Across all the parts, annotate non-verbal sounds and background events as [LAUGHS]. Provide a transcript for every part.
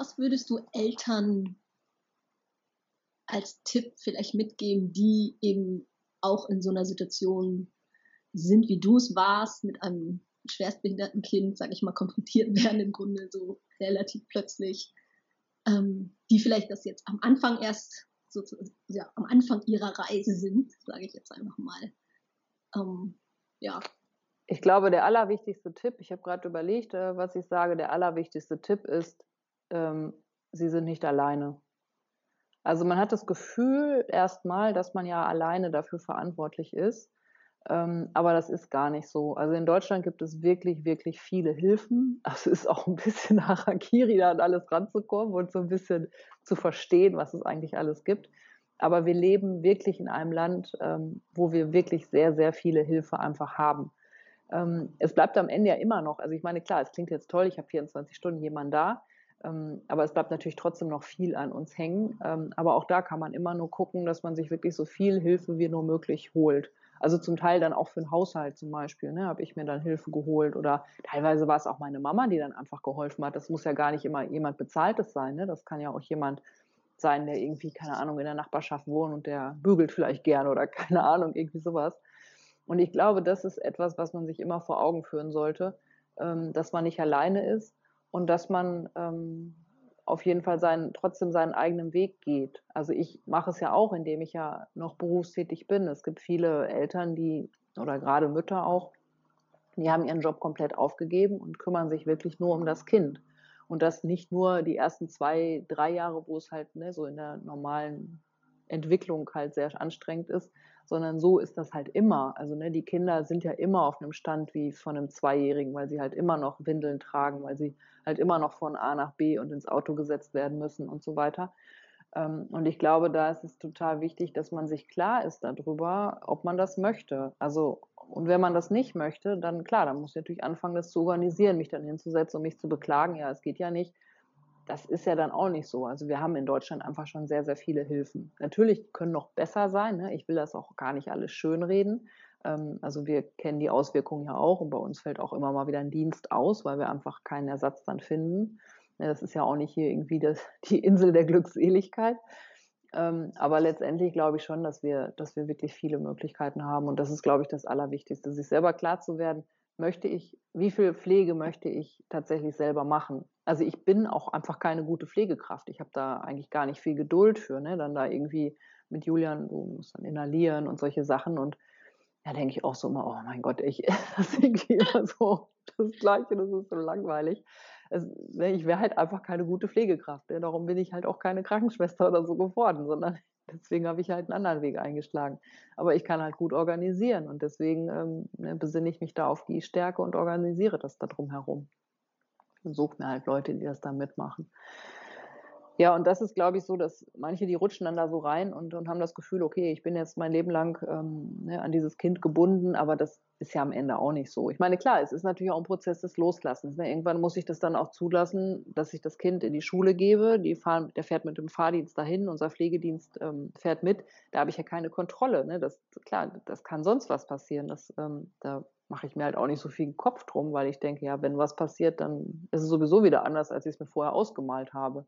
was würdest du Eltern als Tipp vielleicht mitgeben, die eben auch in so einer Situation sind, wie du es warst, mit einem schwerstbehinderten Kind, sage ich mal, konfrontiert [LAUGHS] werden im Grunde so relativ plötzlich, ähm, die vielleicht das jetzt am Anfang erst so, ja, am Anfang ihrer Reise sind, sage ich jetzt einfach mal. Ähm, ja. Ich glaube, der allerwichtigste Tipp, ich habe gerade überlegt, äh, was ich sage, der allerwichtigste Tipp ist, ähm, Sie sind nicht alleine. Also man hat das Gefühl erstmal, dass man ja alleine dafür verantwortlich ist. Ähm, aber das ist gar nicht so. Also in Deutschland gibt es wirklich, wirklich viele Hilfen. [LAUGHS] Also es ist auch ein bisschen [LAUGHS] Harakiri, da an alles ranzukommen und so ein bisschen zu verstehen, was es eigentlich alles gibt. Aber wir leben wirklich in einem Land, ähm, wo wir wirklich sehr, sehr viele Hilfe einfach haben. Ähm, es bleibt am Ende ja immer noch, also ich meine, klar, es klingt jetzt toll, ich habe 24 Stunden jemanden da, aber es bleibt natürlich trotzdem noch viel an uns hängen. Ähm, aber auch da kann man immer nur gucken, dass man sich wirklich so viel Hilfe wie nur möglich holt. Also zum Teil dann auch für den Haushalt zum Beispiel, ne, habe ich mir dann Hilfe geholt oder teilweise war es auch meine Mama, die dann einfach geholfen hat. Das muss ja gar nicht immer jemand Bezahltes sein, ne? das kann ja auch jemand sein, der irgendwie, keine Ahnung, in der Nachbarschaft wohnt und der bügelt vielleicht gerne oder [LAUGHS] keine Ahnung, irgendwie sowas. Und ich glaube, das ist etwas, was man sich immer vor Augen führen sollte, ähm, dass man nicht alleine ist und dass man ähm, auf jeden Fall seinen, trotzdem seinen eigenen Weg geht. Also ich mache es ja auch, indem ich ja noch berufstätig bin. Es gibt viele Eltern, die, oder gerade Mütter auch, die haben ihren Job komplett aufgegeben und kümmern sich wirklich nur um das Kind. Und das nicht nur die ersten zwei, drei Jahre, wo es halt ne, so in der normalen Entwicklung halt sehr anstrengend ist, sondern so ist das halt immer. Also ne, die Kinder sind ja immer auf einem Stand wie von einem Zweijährigen, weil sie halt immer noch Windeln tragen, weil sie halt immer noch von A nach B und ins Auto gesetzt werden müssen und so weiter. Ähm, und ich glaube, da ist es total wichtig, dass man sich klar ist darüber, ob man das möchte. Also, und wenn man das nicht möchte, dann klar, dann muss ich natürlich anfangen, das zu organisieren, mich dann hinzusetzen und mich zu beklagen, ja, es geht ja nicht das ist ja dann auch nicht so. Also wir haben in Deutschland einfach schon sehr, sehr viele Hilfen. Natürlich können noch besser sein. Ne? Ich will das auch gar nicht alles schönreden. Ähm, also wir kennen die Auswirkungen ja auch und bei uns fällt auch immer mal wieder ein Dienst aus, weil wir einfach keinen Ersatz dann finden. Ne, das ist ja auch nicht hier irgendwie das, [LAUGHS] die Insel der Glückseligkeit. Ähm, aber letztendlich glaube ich schon, dass wir, dass wir wirklich viele Möglichkeiten haben. Und das ist, glaube ich, das Allerwichtigste, sich selber klar zu werden, möchte ich, wie viel Pflege möchte ich tatsächlich selber machen? Also ich bin auch einfach keine gute Pflegekraft. Ich habe da eigentlich gar nicht viel Geduld für, ne? Dann da irgendwie mit Julian, du musst dann inhalieren und solche Sachen. Und da denke ich auch so immer, oh mein Gott, ich, [LAUGHS] das irgendwie immer so das Gleiche, das ist so langweilig. Ne, ich wäre halt einfach keine gute Pflegekraft. Ne? Darum bin ich halt auch keine Krankenschwester oder so geworden, sondern Deswegen habe ich halt einen anderen Weg eingeschlagen. Aber ich kann halt gut organisieren und deswegen ähm, ne, besinne ich mich da auf die Stärke und organisiere das da drum herum. Suche mir halt Leute, die das da mitmachen. Ja, und das ist, glaube ich, so, dass manche, die rutschen dann da so rein und, und haben das Gefühl, okay, ich bin jetzt mein Leben lang ähm, ne, an dieses Kind gebunden, aber das ist ja am Ende auch nicht so. Ich meine, klar, es ist natürlich auch ein Prozess des Loslassens. Ne? Irgendwann muss ich das dann auch zulassen, dass ich das Kind in die Schule gebe. Die fahren, der fährt mit dem Fahrdienst dahin, unser Pflegedienst ähm, fährt mit. Da habe ich ja keine Kontrolle. Ne? Das, klar, das kann sonst was passieren. Das, ähm, da mache ich mir halt auch nicht so viel Kopf drum, weil ich denke, ja, wenn was passiert, dann ist es sowieso wieder anders, als ich es mir vorher ausgemalt habe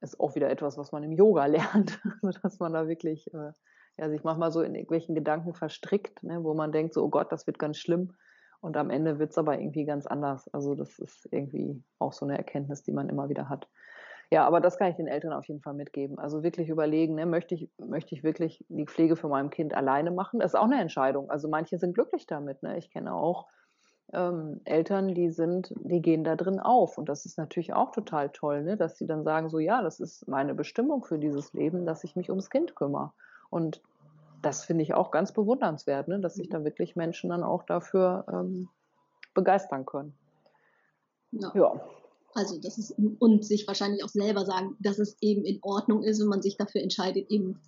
ist auch wieder etwas, was man im Yoga [LAUGHS] lernt, dass man da wirklich äh, ja, sich manchmal so in irgendwelchen Gedanken verstrickt, ne, wo man denkt, so, oh Gott, das wird ganz schlimm. Und am Ende wird es aber irgendwie ganz anders. Also das ist irgendwie auch so eine Erkenntnis, die man immer wieder hat. Ja, aber das kann ich den Eltern auf jeden Fall mitgeben. Also wirklich überlegen, ne, möchte, ich, möchte ich wirklich die Pflege für mein Kind alleine machen? Das ist auch eine Entscheidung. Also manche sind glücklich damit. Ne? Ich kenne auch ähm, Eltern, die sind, die gehen da drin auf. Und das ist natürlich auch total toll, ne? dass sie dann sagen, so ja, das ist meine Bestimmung für dieses Leben, dass ich mich ums Kind kümmere. Und das finde ich auch ganz bewundernswert, ne? dass sich da wirklich Menschen dann auch dafür ähm, begeistern können. Ja. ja. Also das ist und sich wahrscheinlich auch selber sagen, dass es eben in Ordnung ist, wenn man sich dafür entscheidet, eben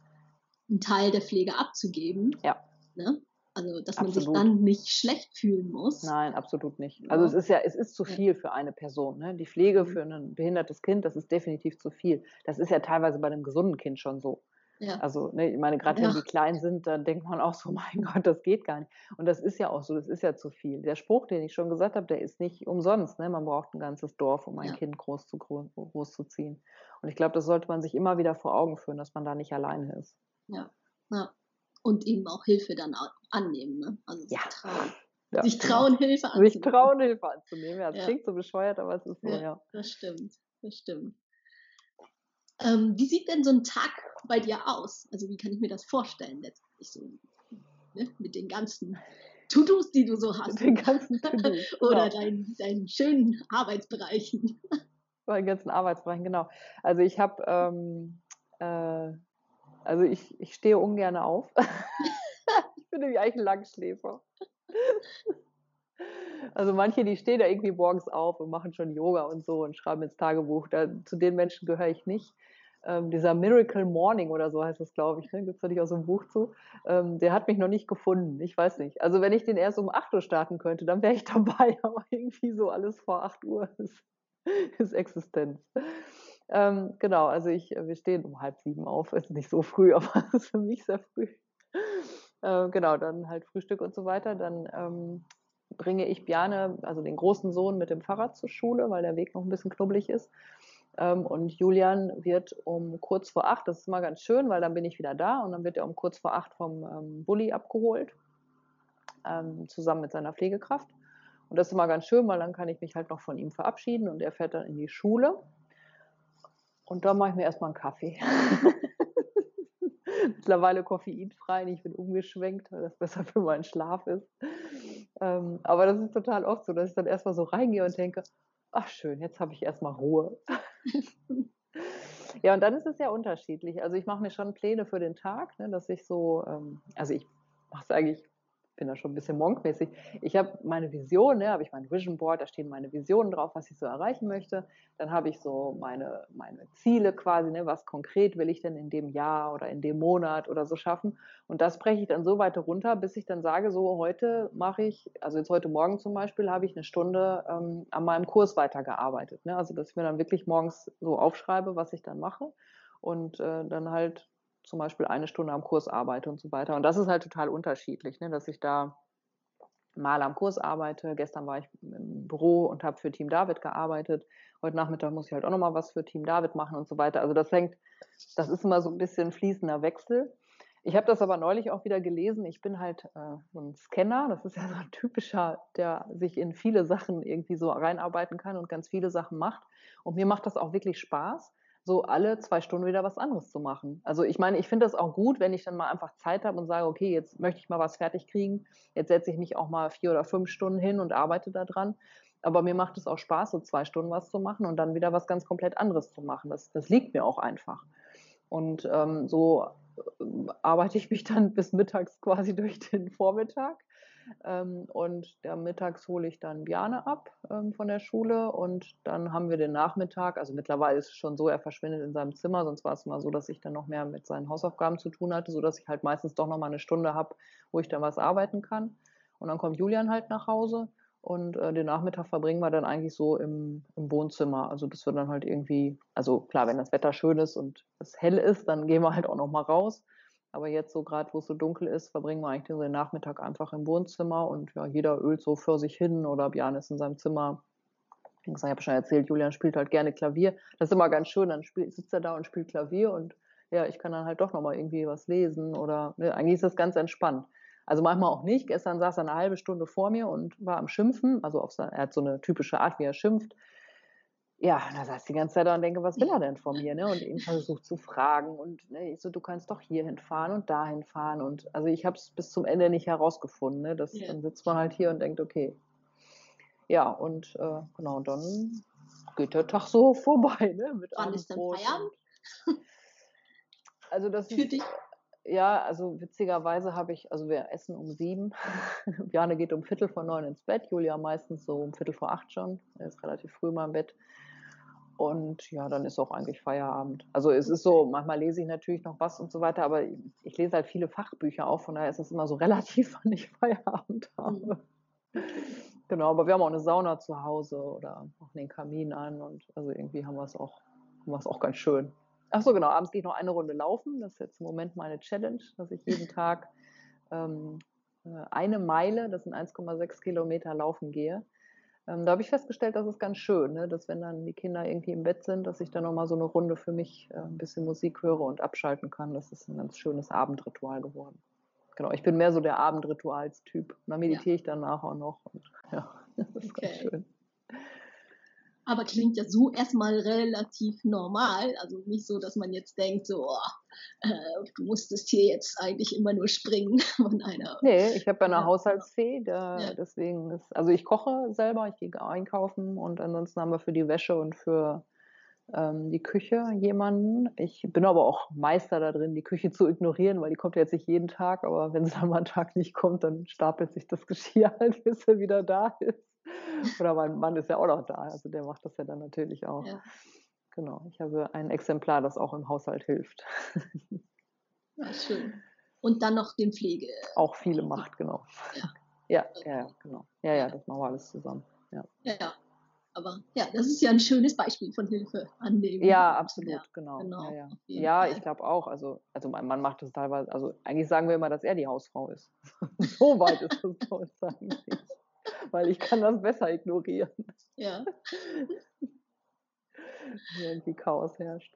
einen Teil der Pflege abzugeben. Ja. Ne? Also, dass absolut. man sich dann nicht schlecht fühlen muss. Nein, absolut nicht. Also es ist ja, es ist zu viel für eine Person. Ne? Die Pflege mhm. für ein behindertes Kind, das ist definitiv zu viel. Das ist ja teilweise bei einem gesunden Kind schon so. Ja. Also, ne, ich meine, gerade ja. wenn die klein sind, dann denkt man auch so, [LAUGHS] mein Gott, das geht gar nicht. Und das ist ja auch so, das ist ja zu viel. Der Spruch, den ich schon gesagt habe, der ist nicht umsonst. Ne? Man braucht ein ganzes Dorf, um ein ja. Kind groß zu, groß zu ziehen. Und ich glaube, das sollte man sich immer wieder vor Augen führen, dass man da nicht alleine ist. Ja, ja. Und eben auch Hilfe dann annehmen. Ne? Also sich trauen. Ja, sich trauen, genau. Hilfe [LAUGHS] anzunehmen. Sich trauen, Hilfe anzunehmen. Ja, das klingt so bescheuert, aber es ist so, ja. Das stimmt, das stimmt. Ähm, wie sieht denn so ein Tag bei dir aus? Also wie kann ich mir das vorstellen letztlich so ne? mit den ganzen To-Dos, die du so hast? Den ganzen [LAUGHS] To-Dos. Oder genau. deinen, deinen schönen Arbeitsbereichen. Meinen ganzen Arbeitsbereichen, genau. Also ich habe, ähm, äh, also ich, ich stehe ungern auf. [LAUGHS] ich bin nämlich eigentlich ein Langschläfer. Also manche, die stehen da irgendwie morgens auf und machen schon Yoga und so und schreiben ins Tagebuch. Da, zu den Menschen gehöre ich nicht. Ähm, dieser Miracle Morning oder so heißt das, glaube ich, ne? gibt es nicht auch so ein Buch zu, ähm, der hat mich noch nicht gefunden, ich weiß nicht. Also wenn ich den erst um 8 Uhr starten könnte, dann wäre ich [LAUGHS] dabei, aber irgendwie so alles vor 8 Uhr ist, ist Existenz. Ähm, genau, also ich, wir stehen um halb sieben auf, [LAUGHS] ist nicht so früh, aber es [LAUGHS] ist für mich sehr früh. Äh, genau, dann halt Frühstück und so weiter. Dann ähm, bringe ich Bjane, also den großen Sohn, mit dem Fahrrad zur Schule, weil der Weg noch ein bisschen knubbelig ist. Ähm, und Julian wird um kurz vor acht, das ist immer ganz schön, weil dann bin ich wieder da und dann wird er um kurz vor acht vom ähm, Bulli abgeholt, ähm, zusammen mit seiner Pflegekraft. Und das ist immer ganz schön, weil dann kann ich mich halt noch von ihm verabschieden und er fährt dann in die Schule. Und da mache ich mir erstmal einen Kaffee. [LAUGHS] Mittlerweile koffeinfrei, ich bin umgeschwenkt, weil das besser für meinen Schlaf ist. Ähm, aber das ist total oft so, dass ich dann erstmal so reingehe und denke, ach schön, jetzt habe ich erstmal Ruhe. [LAUGHS] ja, und dann ist es ja unterschiedlich. Also ich mache mir schon Pläne für den Tag, ne, dass ich so, ähm, also ich mache es eigentlich bin da schon ein bisschen monkmäßig. Ich habe meine Vision, ne, habe ich mein Vision Board, da stehen meine Visionen drauf, was ich so erreichen möchte. Dann habe ich so meine, meine Ziele quasi, ne, was konkret will ich denn in dem Jahr oder in dem Monat oder so schaffen. Und das breche ich dann so weit runter, bis ich dann sage, so heute mache ich, also jetzt heute Morgen zum Beispiel, habe ich eine Stunde ähm, an meinem Kurs weitergearbeitet. Ne? Also dass ich mir dann wirklich morgens so aufschreibe, was ich dann mache und äh, dann halt zum Beispiel eine Stunde am Kurs arbeite und so weiter. Und das ist halt total unterschiedlich, ne, dass ich da mal am Kurs arbeite. Gestern war ich im Büro und habe für Team David gearbeitet. Heute Nachmittag muss ich halt auch nochmal was für Team David machen und so weiter. Also das hängt, das ist immer so ein bisschen fließender Wechsel. Ich habe das aber neulich auch wieder gelesen. Ich bin halt äh, so ein Scanner. Das ist ja so ein typischer, der sich in viele Sachen irgendwie so reinarbeiten kann und ganz viele Sachen macht. Und mir macht das auch wirklich Spaß so alle zwei Stunden wieder was anderes zu machen. Also ich meine, ich finde das auch gut, wenn ich dann mal einfach Zeit habe und sage, okay, jetzt möchte ich mal was fertig kriegen, jetzt setze ich mich auch mal vier oder fünf Stunden hin und arbeite daran. Aber mir macht es auch Spaß, so zwei Stunden was zu machen und dann wieder was ganz komplett anderes zu machen. Das, das liegt mir auch einfach. Und ähm, so äh, arbeite ich mich dann bis mittags quasi [LAUGHS] durch den Vormittag und der mittags hole ich dann Bjane ab ähm, von der Schule und dann haben wir den Nachmittag, also mittlerweile ist es schon so, er verschwindet in seinem Zimmer, sonst war es immer so, dass ich dann noch mehr mit seinen Hausaufgaben zu tun hatte, sodass ich halt meistens doch noch mal eine Stunde habe, wo ich dann was arbeiten kann. Und dann kommt Julian halt nach Hause und äh, den Nachmittag verbringen wir dann eigentlich so im, im Wohnzimmer. Also das wird dann halt irgendwie, also klar, wenn das Wetter schön ist und es hell ist, dann gehen wir halt auch noch mal raus. Aber jetzt so gerade, wo es so dunkel ist, verbringen wir eigentlich den Nachmittag einfach im Wohnzimmer und ja, jeder ölt so für sich hin oder Björn ist in seinem Zimmer. Ich habe schon erzählt, Julian spielt halt gerne Klavier. Das ist immer ganz schön, dann spielt, sitzt er da und spielt Klavier und ja, ich kann dann halt doch nochmal irgendwie was lesen oder ne, eigentlich ist das ganz entspannt. Also manchmal auch nicht. Gestern saß er eine halbe Stunde vor mir und war am Schimpfen. Also auf, er hat so eine typische Art, wie er schimpft ja, da saß die ganze Zeit da und denke, was will er denn von mir? Ne? Und ihn [LAUGHS] versucht zu fragen. Und ne, ich so, du kannst doch hier hinfahren und dahin fahren. Und also ich habe es bis zum Ende nicht herausgefunden. Ne? Das, ja. Dann sitzt man halt hier und denkt, okay. Ja, und äh, genau, dann geht der Tag so [LAUGHS] vorbei. Ne? Mit Wann ist denn Feierabend? Also das Für ist, dich? Ja, also witzigerweise habe ich, also wir essen um sieben. [LAUGHS] Bjane geht um Viertel vor neun ins Bett, Julia meistens so um Viertel vor acht schon. Er ist relativ früh mal im Bett. Und ja, dann ist auch eigentlich Feierabend. Also es ist so, manchmal lese ich natürlich noch was und so weiter, aber ich lese halt viele Fachbücher auf, von daher ist es immer so [LAUGHS] relativ, wann ich Feierabend mhm. habe. Genau, aber wir haben auch eine Sauna zu Hause oder machen den Kamin an und also irgendwie haben wir es auch, haben wir es auch ganz schön. Ach so, genau, abends gehe ich noch eine Runde laufen. Das ist jetzt im Moment meine Challenge, dass ich jeden Tag ähm, äh, eine Meile, das sind 1,6 Kilometer, laufen gehe. Ähm, da habe ich festgestellt, das ist ganz schön, ne? dass wenn dann die Kinder irgendwie im Bett sind, dass ich dann nochmal so eine Runde für mich äh, ein bisschen Musik höre und abschalten kann. Das ist ein ganz schönes Abendritual geworden. Genau, ich bin mehr so der Abendritualstyp. Da meditiere ja. ich danach auch noch. Und, ja, [LAUGHS] das ist okay. ganz schön aber klingt ja so erstmal relativ normal. Also nicht so, dass man jetzt denkt, so, oh, äh, du musstest hier jetzt eigentlich immer nur springen [LAUGHS] von einer. Nee, ich habe ja eine ja. Haushaltsfee, der, ja. deswegen ist, also ich koche selber, ich gehe einkaufen und ansonsten haben wir für die Wäsche und für ähm, die Küche jemanden. Ich bin aber auch Meister da drin, die Küche zu ignorieren, weil die kommt ja jetzt nicht jeden Tag, aber wenn sie dann mal einen Tag nicht kommt, dann stapelt sich das Geschirr [LAUGHS] halt, bis er wieder da ist. [LAUGHS] Oder mein Mann ist ja auch noch da, also der macht das ja dann natürlich auch. Ja. Genau, ich habe ein Exemplar, das auch im Haushalt hilft. Ja, schön. Und dann noch den Pflege. Auch viele macht, genau. Ja. Ja, ja, genau. Ja, ja, das machen wir alles zusammen. Ja. ja, aber ja, das ist ja ein schönes Beispiel von Hilfe annehmen. Ja, absolut, ja, genau. genau. Ja, ja. ja ich glaube auch. Also, also mein Mann macht das teilweise, also eigentlich sagen wir immer, dass er die Hausfrau ist. [LAUGHS] so weit ist das bei uns eigentlich [LAUGHS] weil ich kann das besser ignorieren. Ja. [LAUGHS] Irgendwie Chaos herrscht.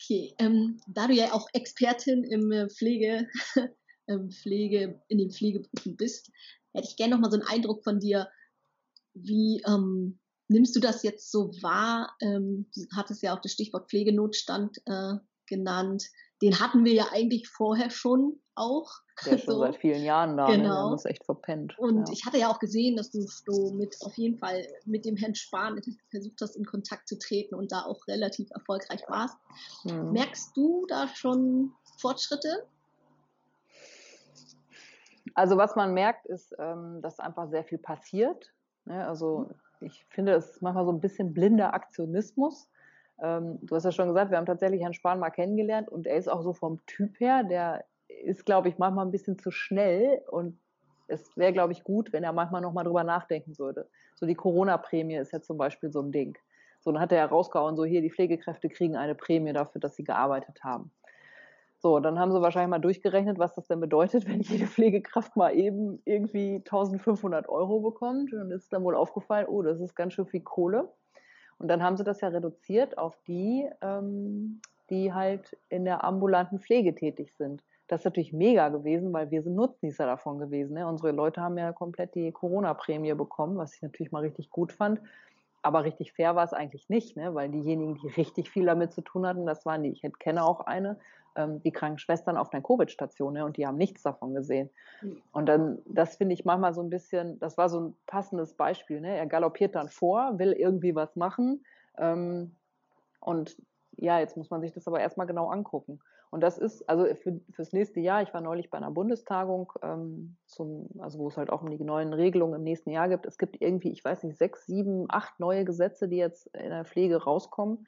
Okay, ähm, da du ja auch Expertin im äh, Pflege, [LAUGHS] ähm, Pflege, in den Pflegeberufen bist, hätte ich gerne noch mal so einen Eindruck von dir, wie ähm, nimmst du das jetzt so wahr? Ähm, du hattest ja auch das Stichwort Pflegenotstand äh, genannt. Den hatten wir ja eigentlich vorher schon auch. Der ist schon so. seit vielen Jahren da, genau. ne? wir haben das echt verpennt. Und ja. ich hatte ja auch gesehen, dass du so mit auf jeden Fall mit dem Herrn Spahn versucht hast, in Kontakt zu treten und da auch relativ erfolgreich warst. Mhm. Merkst du da schon Fortschritte? Also was man merkt, ist, ähm, dass einfach sehr viel passiert. Ne? Also mhm. ich finde, es ist manchmal so ein bisschen blinder Aktionismus. Ähm, du hast ja schon gesagt, wir haben tatsächlich Herrn Spahn mal kennengelernt und er ist auch so vom Typ her, der ist, glaube ich, manchmal ein bisschen zu schnell und es wäre, glaube ich, gut, wenn er manchmal nochmal drüber nachdenken würde. So die Corona-Prämie ist ja zum Beispiel so ein Ding. So, dann hat er rausgehauen, so hier, die Pflegekräfte kriegen eine Prämie dafür, dass sie gearbeitet haben. So, dann haben sie wahrscheinlich mal durchgerechnet, was das denn bedeutet, [LAUGHS] wenn jede Pflegekraft mal eben irgendwie 1500 Euro bekommt. Und ist dann wohl aufgefallen, oh, das ist ganz schön viel Kohle. Und dann haben sie das ja reduziert auf die, ähm, die halt in der ambulanten Pflege tätig sind. Das ist natürlich mega gewesen, weil wir sind Nutznießer davon gewesen. Ne? Unsere Leute haben ja komplett die Corona-Prämie bekommen, was ich natürlich mal richtig gut fand. Aber richtig fair war es eigentlich nicht, ne? weil diejenigen, die richtig viel damit zu tun hatten, das waren die, ich kenne auch eine, ähm, die Krankenschwestern auf einer Covid-Station ne? und die haben nichts davon gesehen. Mhm. Und dann, das finde ich manchmal so ein bisschen, das war so ein passendes Beispiel. Ne? Er galoppiert dann vor, will irgendwie was machen ähm, und ja, jetzt muss man sich das aber erstmal genau angucken. Und das ist, also für, fürs nächste Jahr, ich war neulich bei einer Bundestagung, ähm, zum, also wo es halt auch um die neuen Regelungen im nächsten Jahr gibt. Es gibt irgendwie, ich weiß nicht, sechs, sieben, acht neue Gesetze, die jetzt in der Pflege rauskommen,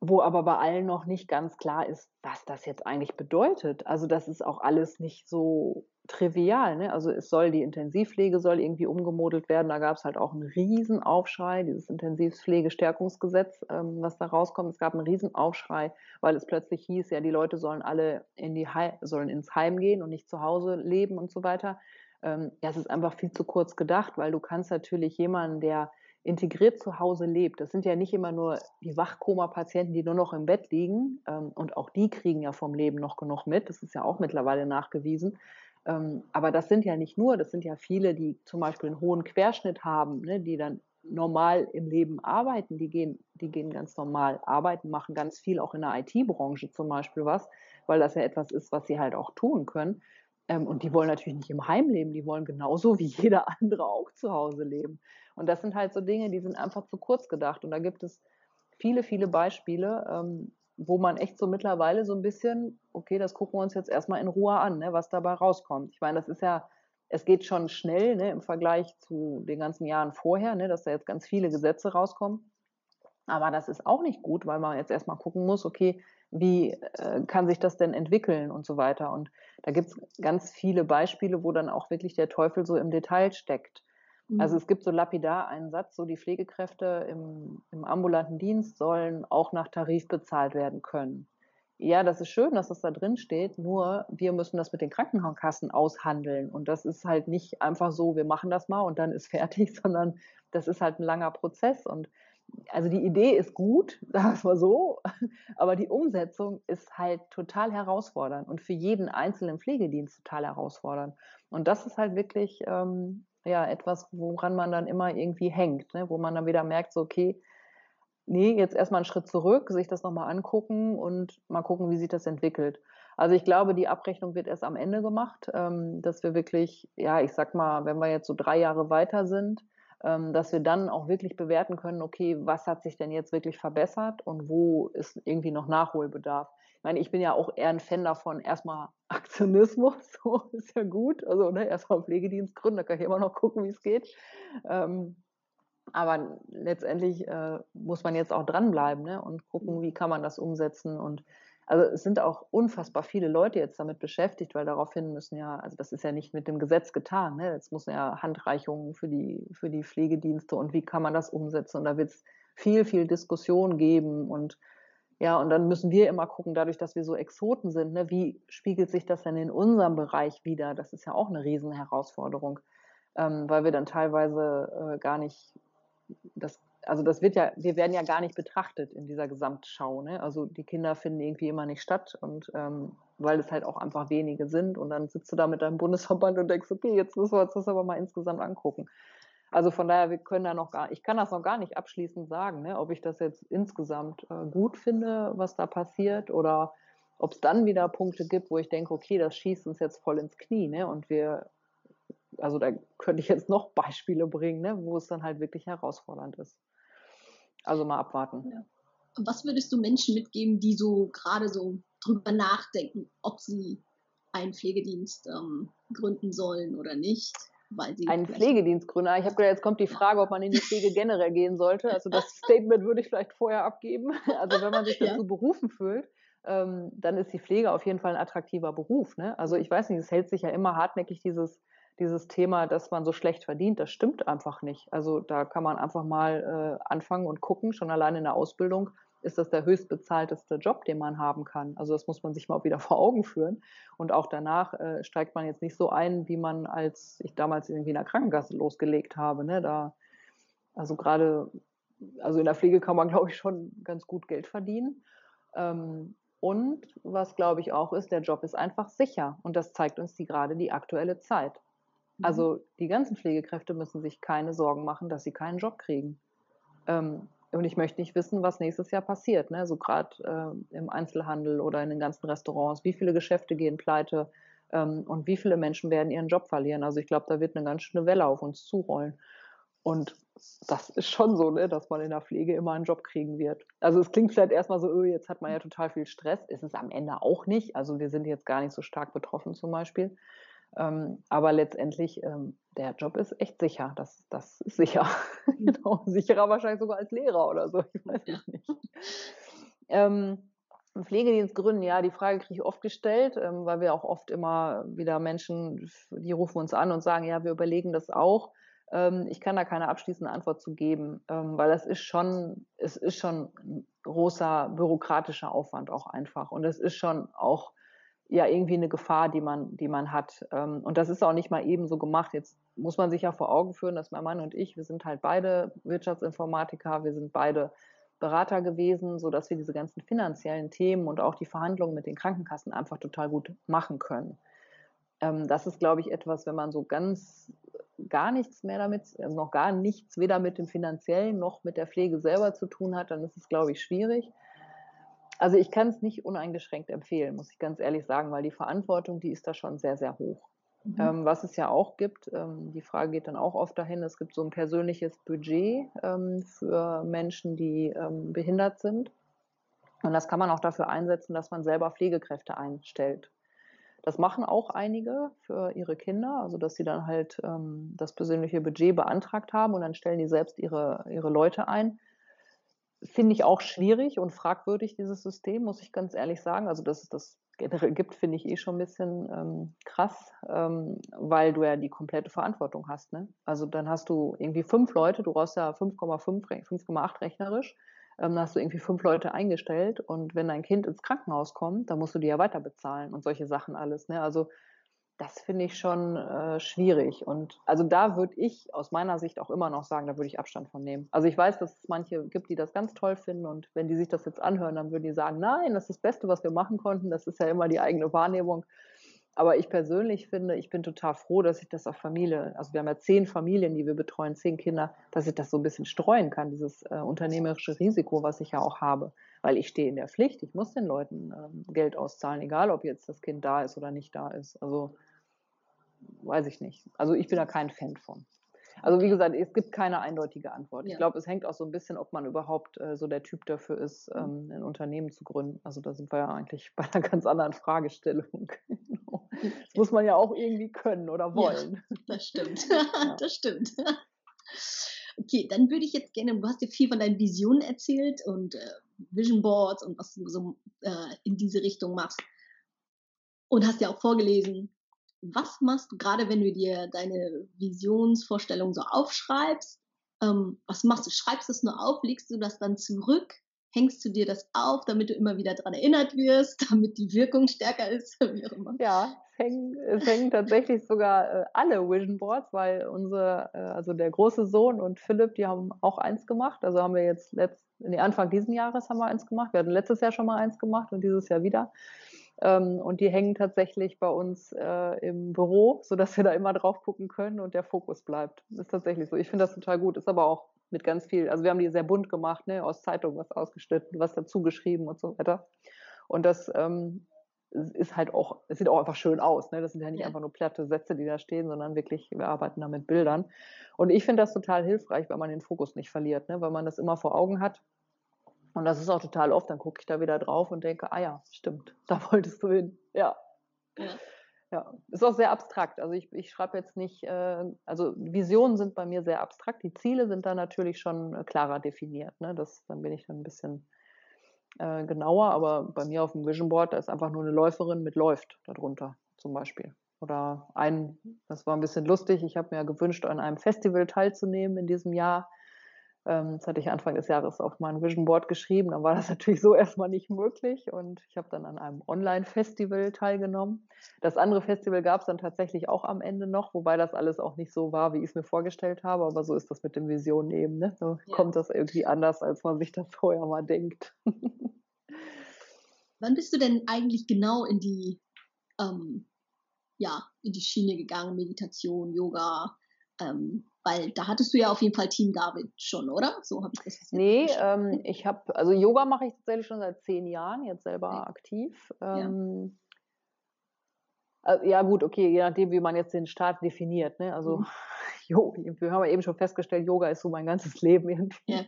wo aber bei allen noch nicht ganz klar ist, was das jetzt eigentlich bedeutet. Also das ist auch alles nicht so trivial. Ne? Also es soll die Intensivpflege soll irgendwie umgemodelt werden. Da gab es halt auch einen Riesenaufschrei, dieses Intensivpflegestärkungsgesetz, ähm, was da rauskommt. Es gab einen Riesenaufschrei, weil es plötzlich hieß, ja, die Leute sollen alle in die He sollen ins Heim gehen und nicht zu Hause leben und so weiter. Ähm, ja, es ist einfach viel zu kurz gedacht, weil du kannst natürlich jemanden, der integriert zu Hause lebt. Das sind ja nicht immer nur die Wachkoma-Patienten, die nur noch im Bett liegen. Ähm, und auch die kriegen ja vom Leben noch genug mit. Das ist ja auch mittlerweile nachgewiesen. Ähm, aber das sind ja nicht nur, das sind ja viele, die zum Beispiel einen hohen Querschnitt haben, ne, die dann normal im Leben arbeiten, die gehen, die gehen ganz normal arbeiten, machen ganz viel auch in der IT-Branche zum Beispiel was, weil das ja etwas ist, was sie halt auch tun können. Ähm, und die wollen natürlich nicht im Heim leben, die wollen genauso wie jeder [LAUGHS] andere auch zu Hause leben. Und das sind halt so Dinge, die sind einfach zu kurz gedacht. Und da gibt es viele, viele Beispiele, ähm, wo man echt so mittlerweile so ein bisschen, okay, das gucken wir uns jetzt erstmal in Ruhe an, ne, was dabei rauskommt. Ich meine, das ist ja, es geht schon schnell ne, im Vergleich zu den ganzen Jahren vorher, ne, dass da jetzt ganz viele Gesetze rauskommen. Aber das ist auch nicht gut, weil man jetzt erstmal gucken muss, okay, wie äh, kann sich das denn entwickeln und so weiter. Und da gibt es ganz viele Beispiele, wo dann auch wirklich der Teufel so im Detail steckt. Also es gibt so lapidar einen Satz, so die Pflegekräfte im, im ambulanten Dienst sollen auch nach Tarif bezahlt werden können. Ja, das ist schön, dass das da drin steht, nur wir müssen das mit den Krankenkassen aushandeln. Und das ist halt nicht einfach so, wir machen das mal und dann ist [LAUGHS] fertig, sondern das ist halt ein langer Prozess. Und also die Idee ist gut, [LAUGHS] sagen wir mal so, aber die Umsetzung ist halt total herausfordernd und für jeden einzelnen Pflegedienst total herausfordernd. Und das ist halt wirklich ähm, ja etwas, woran man dann immer irgendwie hängt, ne? wo man dann wieder merkt, so okay, nee, jetzt erstmal einen Schritt zurück, sich das nochmal angucken und mal gucken, wie sich das entwickelt. Also ich glaube, die Abrechnung wird erst am Ende gemacht, ähm, dass wir wirklich, ja, ich sag mal, wenn wir jetzt so drei Jahre weiter sind, ähm, dass wir dann auch wirklich bewerten können, okay, was hat sich denn jetzt wirklich verbessert und wo ist irgendwie noch Nachholbedarf. Ich meine, ich bin ja auch eher ein Fan davon, erstmal [LAUGHS] Aktionismus, so ist ja gut. Also ne, erstmal Pflegedienst gründen, da kann ich immer noch gucken, wie es geht. Ähm, aber letztendlich äh, muss man jetzt auch dranbleiben ne, und gucken, wie kann man das umsetzen und also es sind auch unfassbar viele Leute jetzt damit beschäftigt, weil daraufhin müssen ja, also das ist ja nicht mit dem Gesetz getan, ne? jetzt müssen ja Handreichungen für die, für die Pflegedienste und wie kann man das umsetzen und da wird es viel, viel Diskussion geben und ja, und dann müssen wir immer gucken, dadurch, dass wir so Exoten sind, ne, wie spiegelt sich das denn in unserem Bereich wieder? Das ist ja auch eine Riesenherausforderung, ähm, weil wir dann teilweise äh, gar nicht das also das wird ja, wir werden ja gar nicht betrachtet in dieser Gesamtschau. Ne? Also die Kinder finden irgendwie immer nicht statt und ähm, weil es halt auch einfach wenige sind und dann sitzt du da mit deinem Bundesverband und denkst, okay, jetzt müssen wir uns das aber mal insgesamt angucken. Also von daher, wir können da noch gar, ich kann das noch gar nicht abschließend sagen, ne? ob ich das jetzt insgesamt äh, gut finde, was da passiert oder ob es dann wieder Punkte gibt, wo ich denke, okay, das schießt uns jetzt voll ins Knie, ne? Und wir, also da könnte ich jetzt noch [LAUGHS] Beispiele bringen, ne? wo es dann halt wirklich herausfordernd ist. Also mal abwarten. Ja. Was würdest du Menschen mitgeben, die so gerade so drüber nachdenken, ob sie einen Pflegedienst ähm, gründen sollen oder nicht? Weil sie einen Pflegedienst gründen. Ich habe gedacht, jetzt kommt die Frage, ob man in die Pflege generell gehen sollte. Also das [LAUGHS] Statement würde ich vielleicht vorher abgeben. Also wenn man sich dazu ja. berufen fühlt, ähm, dann ist die Pflege auf jeden Fall ein attraktiver Beruf. Ne? Also ich weiß nicht, es hält sich ja immer hartnäckig dieses dieses Thema, dass man so schlecht verdient, das stimmt einfach nicht. Also da kann man einfach mal äh, anfangen und gucken, schon allein in der Ausbildung ist das der höchstbezahlteste Job, den man haben kann. Also das muss man sich mal wieder [LAUGHS] vor Augen führen. Und auch danach äh, steigt man jetzt nicht so ein, wie man als ich damals irgendwie in der Krankenkasse losgelegt habe. Ne? Da, also gerade, also in der Pflege kann man, [LAUGHS] glaube ich, schon ganz gut Geld verdienen. Ähm, und was, glaube ich, auch ist, der Job ist einfach sicher. Und das zeigt uns die gerade die aktuelle Zeit. Mhm. Also die ganzen Pflegekräfte müssen sich keine Sorgen machen, dass sie keinen Job kriegen. Ähm, und ich möchte nicht wissen, was nächstes Jahr passiert. Ne? So gerade äh, im Einzelhandel oder in den ganzen Restaurants. Wie viele Geschäfte gehen pleite ähm, und wie viele Menschen werden ihren Job verlieren? Also ich glaube, da wird eine ganz schöne Welle auf uns zurollen. Und das ist schon so, ne, dass man in der Pflege immer einen Job kriegen wird. Also es klingt vielleicht erstmal so, öh, jetzt hat man ja total viel Stress. Ist es am Ende auch nicht. Also wir sind jetzt gar nicht so stark betroffen zum Beispiel. Ähm, aber letztendlich, ähm, der Job ist echt sicher. Das, das ist sicher. [LAUGHS] Mhm. genau, sicherer wahrscheinlich sogar als Lehrer oder so. Ich weiß es nicht. Ähm, Pflegedienst gründen, ja, die Frage kriege ich oft gestellt, ähm, weil wir auch oft immer wieder Menschen, die rufen uns an und sagen, ja, wir überlegen das auch. Ähm, ich kann da keine abschließende Antwort zu geben, ähm, weil das ist schon, es ist schon ein großer bürokratischer Aufwand auch einfach. Und es ist schon auch ja irgendwie eine Gefahr, die man, die man hat. Ähm, und das ist auch nicht mal eben so gemacht. Jetzt muss man sich ja vor Augen führen, dass mein Mann und ich, wir sind halt beide Wirtschaftsinformatiker, wir sind beide Berater gewesen, so dass wir diese ganzen finanziellen Themen und auch die Verhandlungen mit den Krankenkassen einfach total gut machen können. Ähm, das ist, glaube ich, etwas, wenn man so ganz gar nichts mehr damit, also noch gar nichts weder mit dem finanziellen noch mit der Pflege selber zu tun hat, dann ist es, glaube ich, schwierig. Also ich kann es nicht uneingeschränkt empfehlen, muss ich ganz ehrlich sagen, weil die Verantwortung, die ist da schon sehr, sehr hoch. Mhm. Ähm, was es ja auch gibt, ähm, die Frage geht dann auch oft dahin, es gibt so ein persönliches Budget ähm, für Menschen, die ähm, behindert sind. Und das kann man auch dafür einsetzen, dass man selber Pflegekräfte einstellt. Das machen auch einige für ihre Kinder, also dass sie dann halt ähm, das persönliche Budget beantragt haben und dann stellen die selbst ihre, ihre Leute ein finde ich auch schwierig und fragwürdig, dieses System, muss ich ganz ehrlich sagen. Also das, das generell gibt, finde ich eh schon ein bisschen ähm, krass, ähm, weil du ja die komplette Verantwortung hast. Ne? Also dann hast du irgendwie fünf Leute, du brauchst ja 5,5, 5,8 rechnerisch, ähm, dann hast du irgendwie fünf Leute eingestellt und wenn dein Kind ins Krankenhaus kommt, dann musst du die ja weiter bezahlen und solche Sachen alles. Ne? Also das finde ich schon äh, schwierig. Und also da würde ich aus meiner Sicht auch immer noch sagen, da würde ich Abstand von nehmen. Also ich weiß, dass es manche gibt, die das ganz toll finden und wenn die sich das jetzt anhören, dann würden die sagen, nein, das ist das Beste, was wir machen konnten. Das ist ja immer die eigene Wahrnehmung. Aber ich persönlich finde, ich bin total froh, dass ich das auf Familie, also wir haben ja zehn Familien, die wir betreuen, zehn Kinder, dass ich das so ein bisschen streuen kann, dieses äh, unternehmerische Risiko, was ich ja auch habe. Weil ich stehe in der Pflicht, ich muss den Leuten äh, Geld auszahlen, egal ob jetzt das Kind da ist oder nicht da ist. Also weiß ich nicht. Also ich bin da kein Fan von. Also wie gesagt, es gibt keine eindeutige Antwort. Ja. Ich glaube, es hängt auch so ein bisschen, ob man überhaupt äh, so der Typ dafür ist, mhm. ähm, ein Unternehmen zu gründen. Also da sind wir ja eigentlich bei einer ganz anderen Fragestellung. [LAUGHS] das muss man ja auch irgendwie können oder wollen. Ja, das stimmt. [LAUGHS] Ja. [LAUGHS] Das stimmt. Okay, dann würde ich jetzt gerne, du hast ja viel von deinen Visionen erzählt und äh, Vision Boards und was du so äh, in diese Richtung machst. Und hast ja auch vorgelesen, was machst du gerade, wenn du dir deine Visionsvorstellung so aufschreibst? Ähm, was machst du? Schreibst du es nur auf? Legst du das dann zurück? Hängst du dir das auf, damit du immer wieder daran erinnert wirst, [LAUGHS] damit die Wirkung stärker ist? [LAUGHS] Wie auch immer. Ja, es hängen, es hängen tatsächlich sogar äh, alle Vision Boards, weil unser, äh, also der große Sohn und Philipp, die haben auch eins gemacht. Also haben wir jetzt letzt, nee, Anfang diesen Jahres haben wir eins gemacht. Wir hatten letztes Jahr schon mal eins gemacht und dieses Jahr wieder. Ähm, und die hängen tatsächlich bei uns äh, im Büro, sodass wir da immer drauf gucken können und der Fokus bleibt. Ist tatsächlich so. Ich finde das total gut. Ist aber auch mit ganz viel, also wir haben die sehr bunt gemacht, ne, aus Zeitung was ausgeschnitten, was dazu geschrieben und so weiter. Und das ähm, ist halt auch, es sieht auch einfach schön aus. Ne? Das sind ja nicht ja. einfach nur platte Sätze, die da stehen, sondern wirklich, wir arbeiten da mit Bildern. Und ich finde das total hilfreich, weil man den Fokus nicht verliert, ne? weil man das immer vor Augen hat und das ist auch total oft, dann gucke ich da wieder drauf und denke, ah ja, stimmt, [LAUGHS] da wolltest du hin. Ja. Ja, ja. ist auch sehr abstrakt. Also ich, ich schreibe jetzt nicht, äh, also Visionen sind bei mir sehr abstrakt, die Ziele sind da natürlich schon äh, klarer definiert. Ne? Das, dann bin ich dann ein bisschen äh, genauer, aber bei mir auf dem Vision Board, da ist einfach nur eine Läuferin mit läuft darunter zum Beispiel. Oder ein, das war ein bisschen lustig, ich habe mir gewünscht, an einem Festival teilzunehmen in diesem Jahr das hatte ich Anfang des Jahres auf mein Vision Board geschrieben. Dann war das [LAUGHS] natürlich so erstmal nicht möglich und ich habe dann an einem Online-Festival teilgenommen. Das andere Festival gab es dann tatsächlich auch am Ende noch, wobei das alles auch nicht so war, wie ich es mir vorgestellt habe. Aber so ist das mit den Visionen eben. Ne? So ja. kommt das irgendwie anders, als man sich das [LAUGHS] vorher mal denkt. Wann bist du denn eigentlich genau in die, ähm, ja, in die Schiene gegangen? Meditation, Yoga? Ähm, weil da hattest du ja auf jeden Fall Team David schon, oder? So habe ich das jetzt Nee, ähm, ich habe, also Yoga mache ich tatsächlich schon seit zehn Jahren, jetzt selber okay. aktiv. Ähm, ja. Äh, ja. gut, okay, je nachdem, wie man jetzt den Start definiert. Ne? Also, mhm. [LAUGHS] jo, wir haben ja eben schon festgestellt, Yoga ist so mein ganzes [LAUGHS] Leben irgendwie. Ja.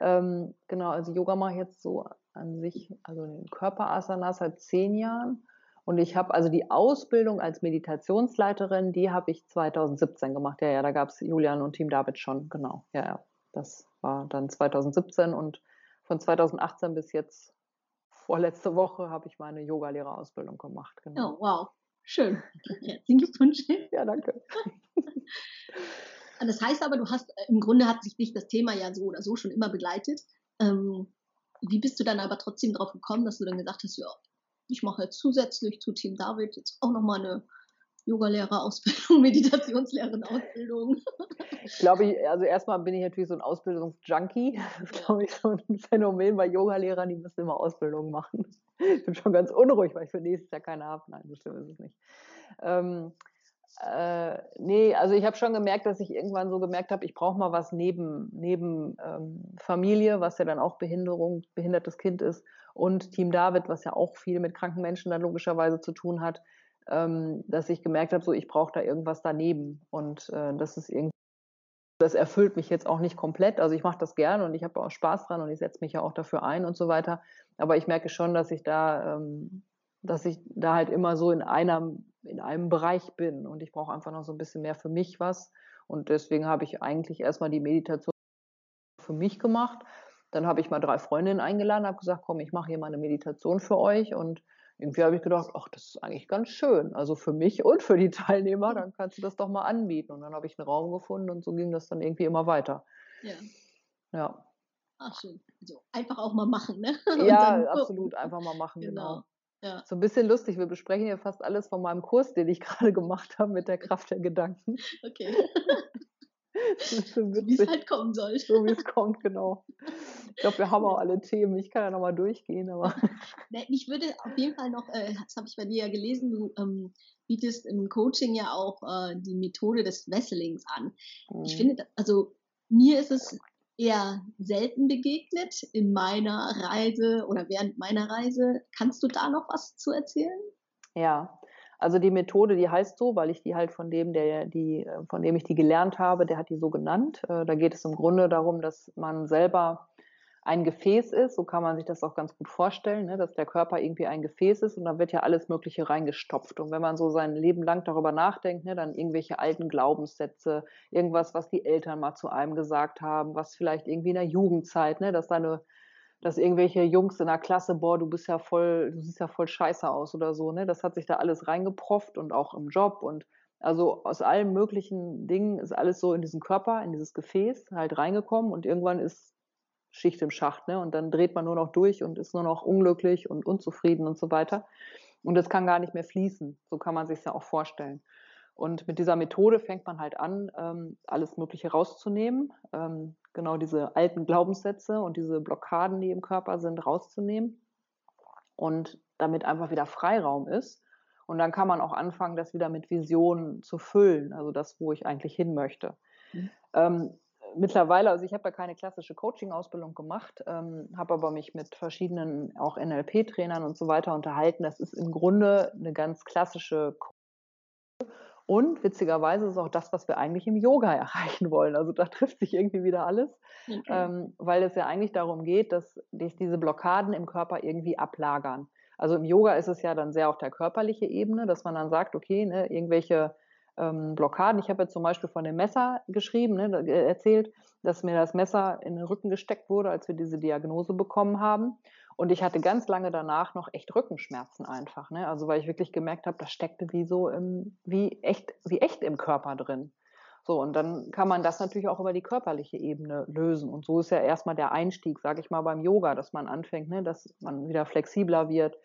ähm, genau, also Yoga mache ich jetzt so an sich, also den Körperasanas seit zehn Jahren. Und ich habe also die Ausbildung als Meditationsleiterin, die habe ich 2017 gemacht. Ja, ja, da gab es Julian und Team David schon, genau. Ja, ja. Das war dann 2017 und von 2018 bis jetzt vorletzte Woche habe ich meine Yogalehrerausbildung gemacht. Genau. Oh, wow. Schön. Herzlichen Glückwunsch. ja, danke. [LAUGHS] Das heißt aber, du hast, im Grunde hat sich dich das Thema ja so oder so schon immer begleitet. Ähm, wie bist du dann aber trotzdem darauf gekommen, dass du dann gesagt hast, ja, ich mache zusätzlich zu Team David jetzt auch nochmal eine Yoga-Lehrer-Ausbildung, [LAUGHS] Meditationslehrerin-Ausbildung. Ich glaube, also erstmal bin ich natürlich so ein Ausbildungsjunkie. [LAUGHS] Das ist, glaube ich, so ein Phänomen bei Yogalehrern, die müssen immer Ausbildungen machen. [LAUGHS] Ich bin schon ganz unruhig, weil ich für nächstes Jahr keine habe. Nein, schlimm ist es nicht. Ähm, äh, nee, also ich habe schon gemerkt, dass ich irgendwann so gemerkt habe, ich brauche mal was neben, neben ähm, Familie, was ja dann auch Behinderung, behindertes Kind ist, und Team David, was ja auch viel mit kranken Menschen dann logischerweise zu tun hat, ähm, dass ich gemerkt habe, so ich brauche da irgendwas daneben. Und äh, das ist irgendwie, das erfüllt mich jetzt auch nicht komplett. Also ich mache das gerne und ich habe auch Spaß dran und ich setze mich ja auch dafür ein und so weiter. Aber ich merke schon, dass ich da, ähm, dass ich da halt immer so in einem in einem Bereich bin und ich brauche einfach noch so ein bisschen mehr für mich was. Und deswegen habe ich eigentlich erstmal die Meditation für mich gemacht. Dann habe ich mal drei Freundinnen eingeladen, habe gesagt, komm, ich mache hier mal eine Meditation für euch und irgendwie habe ich gedacht, ach, das ist eigentlich ganz schön. Also für mich und für die [LAUGHS] Teilnehmer, dann kannst du das doch mal anbieten. Und dann habe ich einen Raum gefunden und so ging das dann irgendwie immer weiter. Ja. Ja. Ach, schön. Also einfach auch mal machen, ne? [LAUGHS] Ja, absolut. Einfach mal machen, genau. genau. Ja. So ein bisschen lustig. Wir besprechen ja fast alles von meinem Kurs, den ich [LAUGHS] gerade gemacht habe mit der Kraft der Gedanken. Okay. [LAUGHS] wie es halt kommen soll. So wie es kommt, genau. Ich glaube, wir haben auch alle Themen. Ich kann ja nochmal durchgehen, aber. [LAUGHS] Mich würde auf jeden Fall noch, äh, das habe ich bei dir ja gelesen, du ähm, bietest im Coaching ja auch äh, die Methode des Wesselings an. Mhm. Ich finde, also mir ist es eher selten begegnet in meiner Reise oder während meiner Reise. Kannst du da noch was zu erzählen? Ja, also die Methode, die heißt so, weil ich die halt von dem, der die, von dem ich die gelernt habe, der hat die so genannt. Äh, da geht es im Grunde darum, dass man selber ein Gefäß ist, so kann man sich das auch ganz gut vorstellen, ne, dass der Körper irgendwie ein Gefäß ist und da wird ja alles Mögliche reingestopft. Und wenn man so sein Leben lang darüber nachdenkt, ne, dann irgendwelche alten Glaubenssätze, irgendwas, was die Eltern mal zu einem gesagt haben, was vielleicht irgendwie in der Jugendzeit, ne, dass deine dass irgendwelche Jungs in der Klasse, boah, du bist ja voll, du siehst ja voll scheiße aus oder so, ne? Das hat sich da alles reingeprofft und auch im Job und also aus allen möglichen Dingen ist alles so in diesen Körper, in dieses Gefäß halt reingekommen und irgendwann ist Schicht im Schacht, ne? Und dann dreht man nur noch durch und ist nur noch unglücklich und unzufrieden und so weiter. Und es kann gar nicht mehr fließen. So kann man sich ja auch vorstellen. Und mit dieser Methode fängt man halt an, ähm, alles Mögliche rauszunehmen, ähm, genau diese alten Glaubenssätze und diese Blockaden, die im Körper sind, rauszunehmen und damit einfach wieder Freiraum ist. Und dann kann man auch anfangen, das wieder mit Visionen zu füllen, also das, wo ich eigentlich hin möchte. Mhm. Mittlerweile, also ich habe ja keine klassische Coaching-Ausbildung gemacht, ähm, habe aber mich mit verschiedenen auch NLP-Trainern und so weiter unterhalten. Das ist im Grunde eine ganz klassische und witzigerweise ist es auch das, was wir eigentlich im Yoga [LAUGHS] erreichen wollen. Also da trifft sich irgendwie wieder alles, okay. ähm, weil es ja eigentlich darum geht, dass sich diese Blockaden im Körper irgendwie ablagern. Also im Yoga ist es ja dann sehr auf der körperlichen Ebene, dass man dann sagt, okay, ne, irgendwelche ähm, Blockaden. Ich habe jetzt zum Beispiel von dem Messer geschrieben, ne, äh, erzählt, dass mir das Messer in den Rücken gesteckt wurde, als wir diese Diagnose bekommen haben. Und ich hatte ganz lange danach noch echt Rückenschmerzen einfach. Ne? Also weil ich wirklich gemerkt habe, das steckte wie so im, wie echt, wie echt im Körper drin. So, und dann kann man das natürlich auch über die körperliche Ebene lösen. Und so ist ja erstmal der Einstieg, sage ich mal, beim Yoga, dass man anfängt, ne, dass man wieder flexibler wird,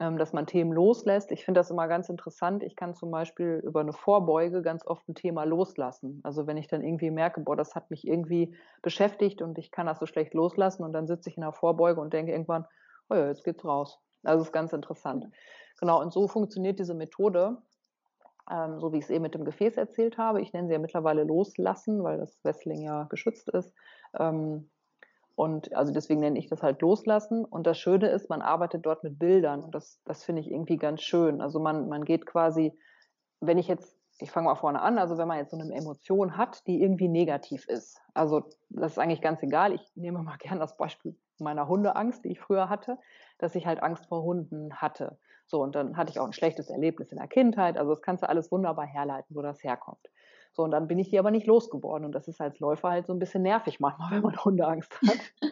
dass man Themen loslässt. Ich finde das immer ganz interessant. Ich kann zum Beispiel über eine Vorbeuge ganz oft ein Thema loslassen. Also wenn ich dann irgendwie merke, boah, das hat mich irgendwie beschäftigt und ich kann das so schlecht loslassen und dann sitze ich in der Vorbeuge und denke irgendwann, oh ja, jetzt geht's raus. Also das ist ganz interessant. Genau, und so funktioniert diese Methode, ähm, so wie ich es eben mit dem Gefäß erzählt habe. Ich nenne sie ja mittlerweile loslassen, weil das Wessling ja geschützt ist. Ähm, und also deswegen nenne ich das halt loslassen. Und das Schöne ist, man arbeitet dort mit Bildern. Und das, das finde ich irgendwie ganz schön. Also man, man geht quasi, wenn ich jetzt, ich fange mal vorne an, also wenn man jetzt so eine Emotion hat, die irgendwie negativ ist. Also das ist eigentlich ganz egal. Ich nehme mal [LAUGHS] gerne das Beispiel meiner Hundeangst, die ich früher hatte, dass ich halt Angst vor Hunden hatte. So, und dann hatte ich auch ein schlechtes Erlebnis in der Kindheit. Also das kannst du alles wunderbar herleiten, wo das herkommt. So, und dann bin ich die aber nicht losgeworden. Und das ist als Läufer halt so ein bisschen nervig manchmal, wenn man [LAUGHS] Hundeangst hat. [LAUGHS]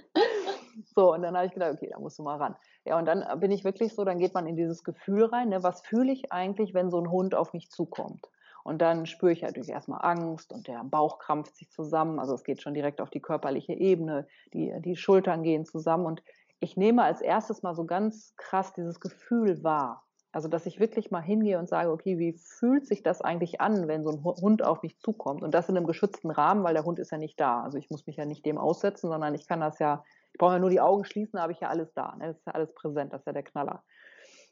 so, und dann habe ich gedacht, okay, da musst du mal ran. Ja, und dann bin ich wirklich so, dann geht man in dieses Gefühl rein, ne, was fühle ich eigentlich, wenn so ein Hund auf mich zukommt? Und dann spüre ich natürlich erstmal Angst und der Bauch krampft sich zusammen. Also es geht schon direkt auf die körperliche Ebene. Die, die Schultern gehen zusammen. Und ich nehme als erstes mal so ganz krass dieses Gefühl wahr. Also, dass ich wirklich mal hingehe und sage, okay, wie fühlt sich das eigentlich an, wenn so ein Hund auf mich zukommt? Und das in einem geschützten Rahmen, weil der Hund ist ja nicht da. Also ich muss mich ja nicht dem aussetzen, sondern ich kann das ja, ich brauche ja nur die Augen schließen, da habe ich ja alles da. Ne? Das ist ja alles präsent, das ist ja der Knaller.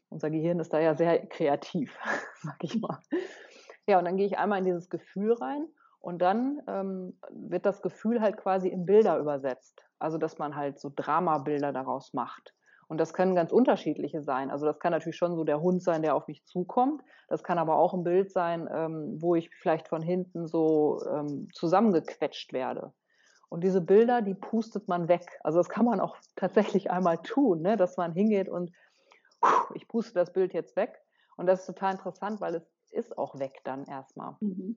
Unser Gehirn ist da ja sehr kreativ, [LAUGHS] sag ich mal. Ja, und dann gehe ich einmal in dieses Gefühl rein und dann ähm, wird das Gefühl halt quasi in Bilder übersetzt. Also, dass man halt so Dramabilder daraus macht. Und das können ganz unterschiedliche sein. Also das kann natürlich schon so der Hund sein, der auf mich zukommt. Das kann aber auch ein Bild sein, ähm, wo ich vielleicht von hinten so ähm, zusammengequetscht werde. Und diese Bilder, die pustet man weg. Also das kann man auch [LAUGHS] tatsächlich einmal tun, ne? dass man hingeht und ich puste das Bild jetzt weg. Und das ist total interessant, weil es ist auch weg dann erstmal. Mhm.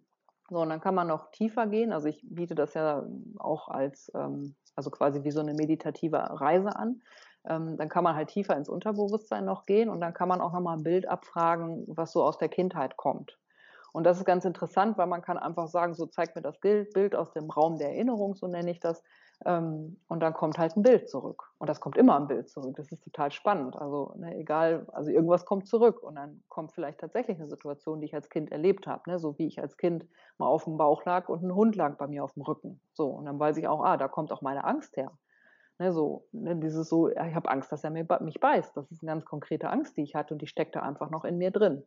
So, und dann kann man noch tiefer gehen. Also ich biete das ja auch als, ähm, also quasi wie so eine meditative Reise an ähm, dann kann man halt tiefer ins Unterbewusstsein noch gehen und dann kann man auch nochmal ein Bild abfragen, was so aus der Kindheit kommt. Und das ist ganz interessant, weil man kann einfach sagen, so zeigt mir das Bild aus dem Raum der Erinnerung, so nenne ich das. Ähm, und dann kommt halt ein Bild zurück. Und das kommt immer ein Bild zurück. Das ist total spannend. Also ne, egal, also irgendwas kommt zurück und dann kommt vielleicht tatsächlich eine Situation, die ich als Kind erlebt habe. Ne? So wie ich als Kind mal auf dem Bauch lag und ein Hund lag bei mir auf dem Rücken. So und dann weiß ich auch, ah, da kommt auch meine Angst her. Ne, so, ne, dieses so, ich habe Angst, dass er mich beißt. Das ist eine ganz konkrete Angst, die ich hatte und die steckt da einfach noch in mir drin.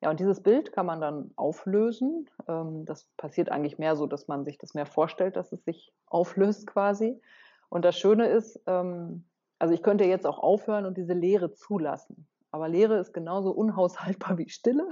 Ja, und dieses Bild kann man dann auflösen. Ähm, das passiert eigentlich mehr so, dass man sich das mehr vorstellt, dass es sich auflöst quasi. Und das Schöne ist, ähm, also ich könnte jetzt auch aufhören und diese Leere zulassen. Aber Leere ist genauso unhaushaltbar [LAUGHS] wie Stille.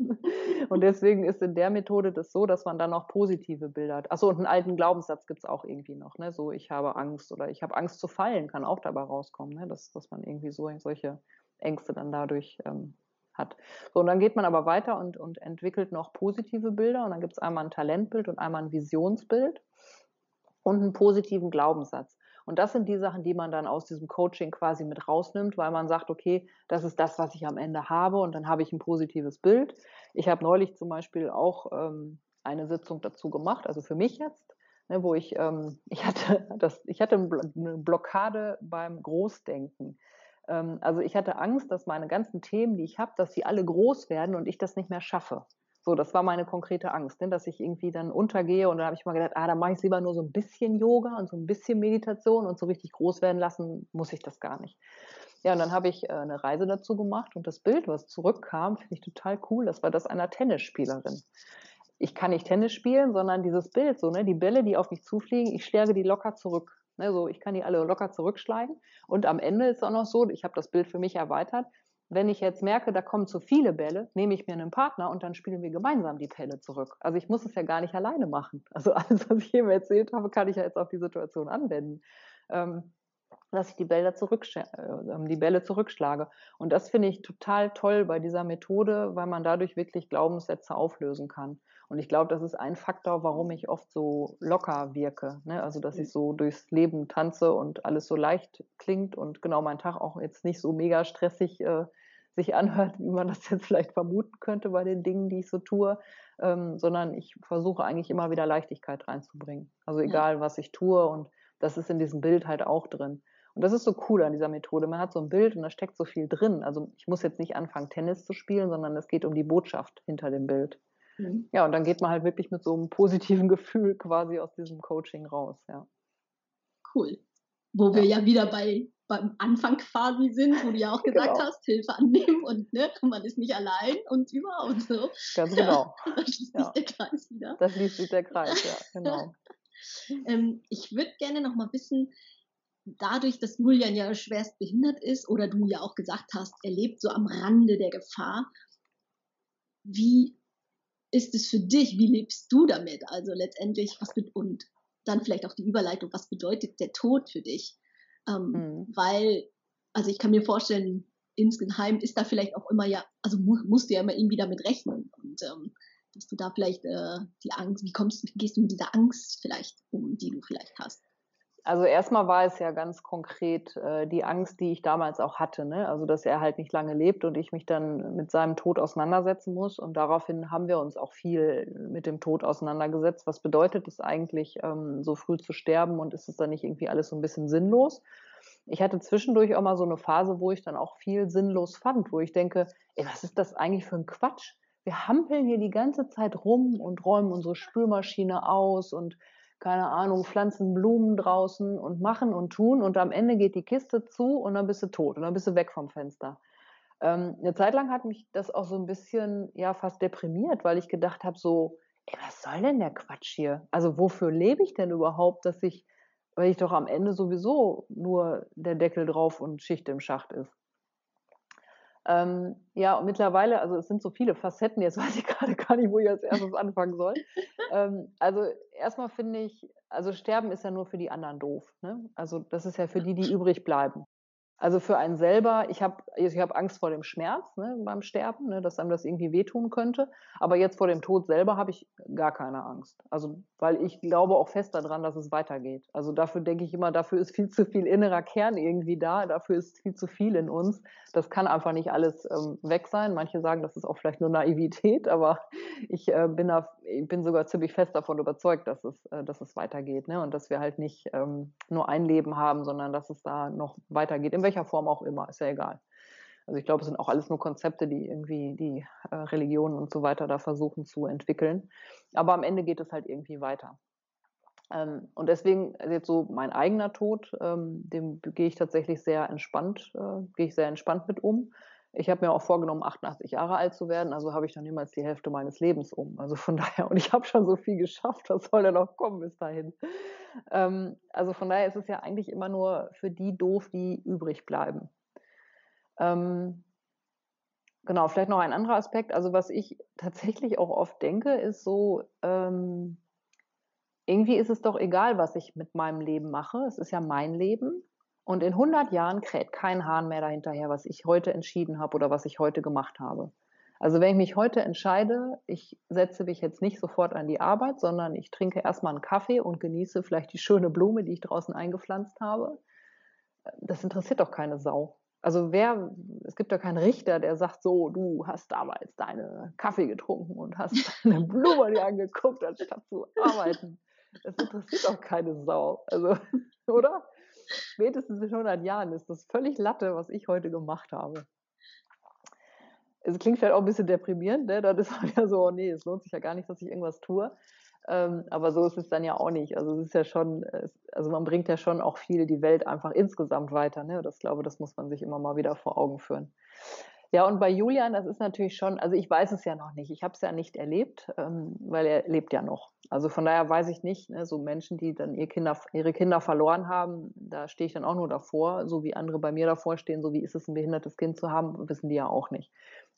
[LAUGHS] und deswegen ist in der Methode das so, dass man dann auch positive Bilder hat. Achso, und einen alten Glaubenssatz gibt es auch irgendwie noch. Ne? So, ich habe Angst oder ich habe Angst zu fallen, kann auch dabei rauskommen, ne? dass, dass man irgendwie so solche Ängste dann dadurch ähm, hat. So, und dann geht man aber weiter und, und entwickelt noch positive Bilder. Und dann gibt es einmal ein Talentbild und einmal ein Visionsbild und einen positiven Glaubenssatz. Und das sind die Sachen, die man dann aus diesem Coaching quasi mit rausnimmt, weil man sagt, okay, das ist das, was ich am Ende habe und dann habe ich ein positives Bild. Ich habe neulich zum Beispiel auch ähm, eine Sitzung dazu gemacht, also für mich jetzt, ne, wo ich, ähm, [LAUGHS] ich hatte das, ich hatte eine Blockade beim Großdenken. Ähm, also ich hatte Angst, dass meine ganzen Themen, die ich habe, dass sie alle groß werden und ich das nicht mehr schaffe. So, das war meine konkrete Angst, ne, dass ich irgendwie dann untergehe und dann habe ich mal gedacht, ah, dann mache ich lieber nur so ein bisschen Yoga und so ein bisschen Meditation und so richtig groß werden lassen muss ich das gar nicht. Ja, und dann habe ich äh, eine Reise dazu gemacht und das Bild, was zurückkam, finde ich total cool. Das war das einer Tennisspielerin. Ich kann nicht Tennis spielen, sondern dieses Bild, so, ne, die Bälle, die auf mich zufliegen, ich schlage die locker zurück. Ne, so, ich kann die alle locker zurückschlagen. Und am Ende ist es auch noch so, ich habe das Bild für mich erweitert. Wenn ich jetzt merke, da kommen zu viele Bälle, nehme ich mir einen Partner und dann spielen wir gemeinsam die Bälle zurück. Also ich muss es ja gar nicht alleine machen. Also [LAUGHS] alles, was ich eben erzählt habe, kann ich ja jetzt auf die Situation anwenden. Ähm, dass ich die Bälle, äh, ähm, die Bälle zurückschlage. Und das finde ich total toll bei dieser Methode, weil man dadurch wirklich Glaubenssätze auflösen kann. Und ich glaube, das ist ein Faktor, warum ich oft so locker wirke. Ne? Also, dass ich so durchs Leben tanze und alles so leicht klingt und genau mein Tag auch jetzt nicht so mega stressig äh, sich anhört, wie man das jetzt vielleicht vermuten könnte bei den Dingen, die ich so tue, ähm, sondern ich versuche eigentlich immer wieder Leichtigkeit reinzubringen. Also egal, was ich tue und das ist in diesem Bild halt auch drin. Und das ist so cool an dieser Methode. Man hat so ein Bild und da steckt so viel drin. Also ich muss jetzt nicht anfangen, Tennis zu spielen, sondern es geht um die Botschaft hinter dem Bild. Mhm. Ja, und dann geht man halt wirklich mit so einem positiven [LAUGHS] Gefühl quasi aus diesem Coaching raus, ja. Cool. Wo wir ja wieder bei beim Anfang quasi sind, wo du ja auch gesagt genau. hast, Hilfe annehmen und ne, man ist nicht allein und überhaupt so. Ganz genau. [LAUGHS] da schließt ja. sich der Kreis wieder. Da schließt sich der Kreis, ja, genau. [LAUGHS] ähm, ich würde gerne noch mal wissen, dadurch, dass Julian ja schwerst behindert ist oder du ja auch gesagt hast, er lebt so am Rande der Gefahr, wie ist es für dich? Wie lebst du damit? Also letztendlich, was mit und dann vielleicht auch die Überleitung, was bedeutet der Tod für dich? Ähm, mhm. Weil, also ich kann mir vorstellen, insgeheim ist da vielleicht auch immer ja, also mu musst du ja immer irgendwie damit rechnen und ähm, dass du da vielleicht äh, die Angst, wie kommst, wie gehst du mit dieser Angst vielleicht um, die du vielleicht hast? Also erstmal war es ja ganz konkret äh, die Angst, die ich damals auch hatte, ne? Also dass er halt nicht lange lebt und ich mich dann mit seinem Tod auseinandersetzen muss. Und daraufhin haben wir uns auch viel mit dem Tod auseinandergesetzt. Was bedeutet es eigentlich, ähm, so früh zu sterben und ist es dann nicht irgendwie alles so ein bisschen sinnlos? Ich hatte zwischendurch auch mal so eine Phase, wo ich dann auch viel sinnlos fand, wo ich denke, ey, was ist das eigentlich für ein Quatsch? Wir hampeln hier die ganze Zeit rum und räumen unsere Spülmaschine aus und keine Ahnung, pflanzen Blumen draußen und machen und tun und am Ende geht die Kiste zu und dann bist du tot und dann bist du weg vom Fenster. Ähm, eine Zeit lang hat mich das auch so ein bisschen, ja, fast deprimiert, weil ich gedacht habe, so, ey, was soll denn der Quatsch hier? Also wofür lebe ich denn überhaupt, dass ich, weil ich doch am Ende sowieso nur der Deckel drauf und Schicht im Schacht ist. Ähm, ja, und mittlerweile, also es sind so viele Facetten, jetzt [LAUGHS] weiß ich gerade gar nicht, wo ich als erstes anfangen soll. ähm, also erstmal finde ich, also Sterben ist ja nur für die anderen doof. Ne? Also das ist ja für die, die übrig bleiben. Also für einen selber, ich habe ich hab Angst vor dem Schmerz ne, beim Sterben, ne, dass einem das irgendwie wehtun könnte. Aber jetzt vor dem Tod selber habe ich gar keine Angst. Also, weil ich glaube auch fest daran, dass es weitergeht. Also dafür denke ich immer, dafür ist viel zu viel innerer Kern irgendwie da, dafür ist viel zu viel in uns. Das kann einfach nicht alles ähm, weg sein. Manche sagen, das ist auch vielleicht nur Naivität, aber [LAUGHS] ich, äh, bin, da, ich bin sogar ziemlich fest davon überzeugt, dass es, äh, dass es weitergeht. Ne? Und dass wir halt nicht ähm, nur ein Leben haben, sondern dass es da noch weitergeht. In welcher Form auch immer, ist ja egal. Also ich glaube, es sind auch alles nur Konzepte, die irgendwie die äh, Religionen und so weiter da versuchen zu entwickeln. Aber am Ende geht es halt irgendwie weiter. Ähm, und deswegen also jetzt so mein eigener Tod, ähm, dem gehe ich tatsächlich sehr entspannt, äh, gehe ich sehr entspannt mit um. Ich habe mir auch vorgenommen, 88 Jahre alt zu werden, also habe ich dann niemals die Hälfte meines Lebens um. Also von [LAUGHS] daher, und ich habe schon so viel geschafft, was soll denn noch kommen bis dahin? Ähm, also von daher ist es ja eigentlich immer nur für die doof, die übrig bleiben. Ähm, genau, vielleicht noch ein anderer Aspekt. Also was ich tatsächlich auch oft denke, ist so, ähm, irgendwie ist es doch egal, was ich mit meinem Leben mache. Es ist ja mein Leben. Und in 100 Jahren kräht kein Hahn mehr dahinterher, was ich heute entschieden habe oder was ich heute gemacht habe. Also wenn ich mich heute entscheide, ich setze mich jetzt nicht sofort an die Arbeit, sondern ich trinke erstmal einen Kaffee und genieße vielleicht die schöne Blume, die ich draußen eingepflanzt habe, das interessiert doch keine Sau. Also wer, es gibt ja keinen Richter, der sagt so, du hast damals deine Kaffee getrunken und hast [LAUGHS] deine Blume dir angeguckt, anstatt zu arbeiten. Das interessiert doch keine Sau. Also, [LAUGHS] oder? Spätestens in 100 Jahren ist das völlig Latte, was ich heute gemacht habe es klingt vielleicht auch ein bisschen deprimierend, ne? Dann ist [LAUGHS] man ja so, oh nee, es lohnt sich ja gar nicht, dass ich irgendwas tue. Ähm, aber so ist es dann ja auch nicht. Also es ist ja schon, also man bringt ja schon auch viel die Welt einfach insgesamt weiter. Ne? Das glaube, das muss man sich immer mal wieder vor Augen führen. Ja, und bei Julian, das ist natürlich schon, also ich weiß es ja noch nicht. Ich habe es ja nicht erlebt, ähm, weil er lebt ja noch. Also von daher weiß ich nicht, ne, so Menschen, die dann ihr Kinder, ihre Kinder verloren haben, da stehe ich dann auch nur davor, so wie andere bei mir davor stehen, so wie ist es, ein behindertes Kind zu haben, wissen die ja auch nicht.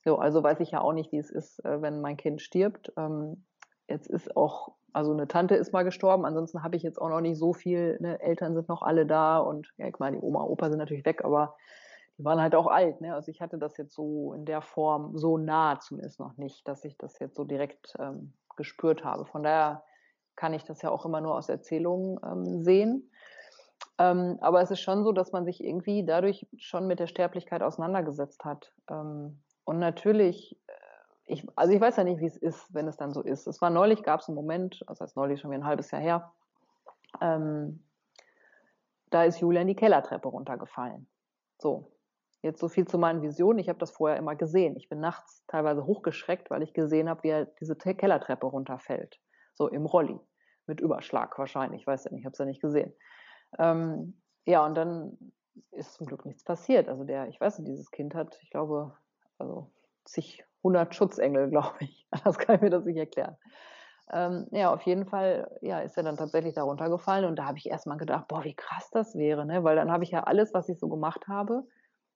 So, also weiß ich ja auch nicht, wie es ist, äh, wenn mein Kind stirbt. Ähm, jetzt ist auch, also eine Tante ist mal gestorben, ansonsten habe ich jetzt auch noch nicht so viel, ne? Eltern sind noch alle da und ja, ich meine, die Oma, Opa sind natürlich weg, aber die waren halt auch alt, ne? Also ich hatte das jetzt so in der Form so nah zumindest noch nicht, dass ich das jetzt so direkt ähm, gespürt habe. Von daher kann ich das ja auch immer nur aus Erzählungen ähm, sehen. Ähm, aber es ist schon so, dass man sich irgendwie dadurch schon mit der Sterblichkeit auseinandergesetzt hat. Ähm, und natürlich, äh, ich, also ich weiß ja nicht, wie es ist, wenn es dann so ist. Es war neulich, gab es einen Moment, also als neulich schon wieder ein halbes Jahr her, ähm, da ist Julian die Kellertreppe runtergefallen. So, jetzt so viel zu meinen Visionen. Ich habe das vorher immer gesehen. Ich bin nachts teilweise hochgeschreckt, weil ich gesehen habe, wie er diese Kellertreppe runterfällt. So im Rolli. Mit Überschlag wahrscheinlich. Ich weiß ja nicht, ich habe es ja nicht gesehen. Ähm, ja, und dann ist zum Glück nichts passiert. Also der, ich weiß nicht, dieses Kind hat, ich glaube, also zig, hundert Schutzengel, [LAUGHS] glaube ich. Das kann ich mir das nicht erklären. Ähm, ja, auf jeden Fall, ja, ist er dann tatsächlich da runtergefallen und da habe ich erstmal gedacht, boah, wie krass das wäre, ne? Weil dann habe ich ja alles, was ich so gemacht habe,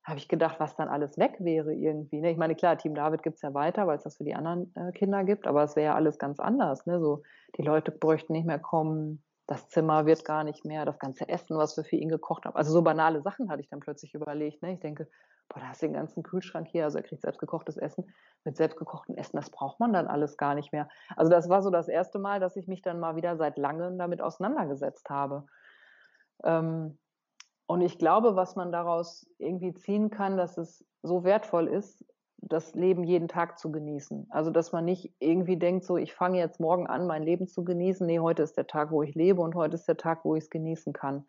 habe ich gedacht, was dann alles weg wäre irgendwie. Ne? Ich meine, klar, Team David gibt es ja weiter, weil es das für die anderen äh, Kinder gibt, aber es wäre ja alles ganz anders. Ne? So, die Leute bräuchten nicht mehr kommen, das Zimmer wird gar nicht mehr, das ganze Essen, was wir für ihn gekocht haben. Also so banale Sachen hatte ich dann plötzlich überlegt. Ne? Ich denke, boah, da hast du den ganzen Kühlschrank hier, also er kriegt selbstgekochtes Essen. Mit selbstgekochtem Essen, das braucht man dann alles gar nicht mehr. Also das war so das erste Mal, dass ich mich dann mal wieder seit langem damit auseinandergesetzt habe. Ähm, und ich glaube, was man daraus irgendwie ziehen kann, dass es so wertvoll ist, das Leben jeden Tag zu genießen. Also, dass man nicht irgendwie denkt, so, ich fange jetzt morgen an, mein Leben zu genießen. Nee, heute ist der Tag, wo ich lebe und heute ist der Tag, wo ich es genießen kann.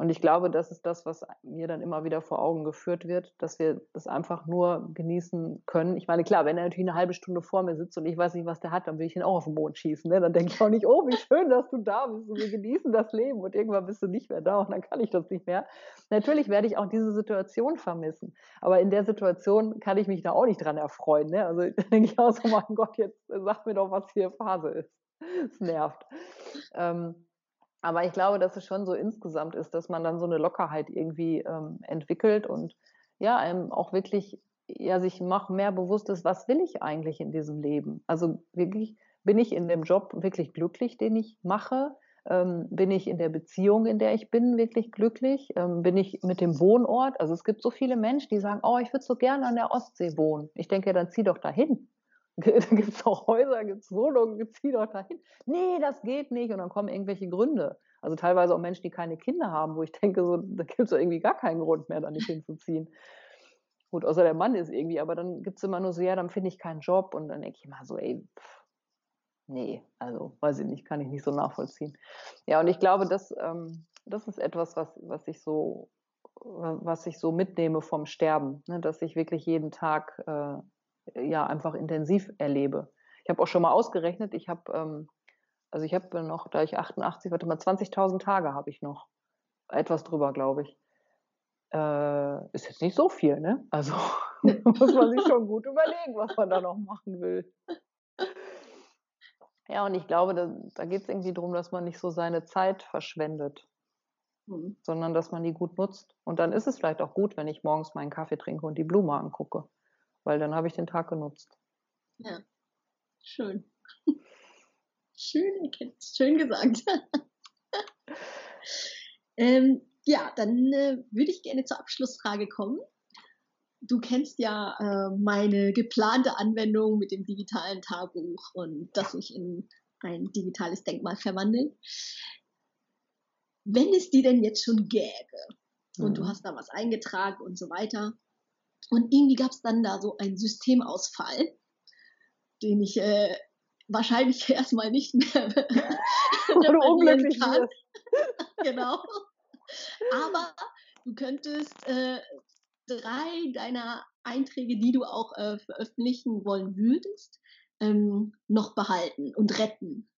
Und ich glaube, das ist das, was mir dann immer wieder vor Augen geführt wird, dass wir das einfach nur genießen können. Ich meine, klar, wenn er natürlich eine halbe Stunde vor mir sitzt und ich weiß nicht, was der hat, dann will ich ihn auch auf den Mond schießen. Ne? Dann denke ich auch nicht, oh, wie schön, dass du da bist und wir genießen das Leben und irgendwann bist du nicht mehr da und dann kann ich das nicht mehr. Natürlich werde ich auch diese Situation vermissen. Aber in der Situation kann ich mich da auch nicht dran erfreuen. Ne? Also [LAUGHS] denke ich auch so, mein Gott, jetzt sag mir doch, was hier Phase ist. Es nervt. Ähm, aber ich glaube, dass es schon so insgesamt ist, dass man dann so eine Lockerheit irgendwie ähm, entwickelt und ja, einem auch wirklich ja sich mach mehr bewusst ist, was will ich eigentlich in diesem Leben? Also wirklich bin ich in dem Job wirklich glücklich, den ich mache? Ähm, bin ich in der Beziehung, in der ich bin, wirklich glücklich? Ähm, bin ich mit dem Wohnort? Also es gibt so viele Menschen, die sagen, oh, ich würde so gerne an der Ostsee wohnen. Ich denke, dann zieh doch dahin. [LAUGHS] Da gibt es auch Häuser, gibt es Wohnungen, zieh doch dahin. Nee, das geht nicht. Und dann kommen irgendwelche Gründe. Also teilweise auch Menschen, die keine Kinder haben, wo ich denke, so, da gibt es irgendwie gar keinen Grund mehr, da nicht hinzuziehen. Gut, außer der Mann ist irgendwie, aber dann gibt es immer nur so, ja, dann finde ich keinen Job und dann denke ich immer so, ey, pff, nee, also weiß ich nicht, kann ich nicht so nachvollziehen. Ja, und ich glaube, das, ähm, das ist etwas, was, was ich so, was ich so mitnehme vom Sterben, ne? dass ich wirklich jeden Tag äh, ja einfach intensiv erlebe. Ich habe auch schon mal ausgerechnet, ich habe ähm, also ich habe noch, da ich 88, warte mal, 20.000 Tage habe ich noch. Etwas drüber, glaube ich. Äh, ist jetzt nicht so viel, ne? Also [LAUGHS] muss man sich schon gut überlegen, was man da noch machen will. Ja, und ich glaube, da, da geht es irgendwie darum, dass man nicht so seine Zeit verschwendet, mhm. sondern dass man die gut nutzt. Und dann ist es vielleicht auch gut, wenn ich morgens meinen Kaffee trinke und die Blume angucke, weil dann habe ich den Tag genutzt. Ja, schön. [LAUGHS] Schön erkennst, schön gesagt. [LAUGHS] ähm, ja, dann äh, würde ich gerne zur Abschlussfrage kommen. Du kennst ja äh, meine geplante Anwendung mit dem digitalen Tagebuch und das sich in ein digitales Denkmal verwandeln. Wenn es die denn jetzt schon gäbe und mhm. du hast da was eingetragen und so weiter und irgendwie gab es dann da so einen Systemausfall, den ich äh, wahrscheinlich [LAUGHS] erstmal nicht mehr [LAUGHS] Oder unglücklich kann. [LAUGHS] genau. Aber du könntest äh, drei deiner Einträge, die du auch äh, veröffentlichen wollen würdest, ähm, noch behalten und retten.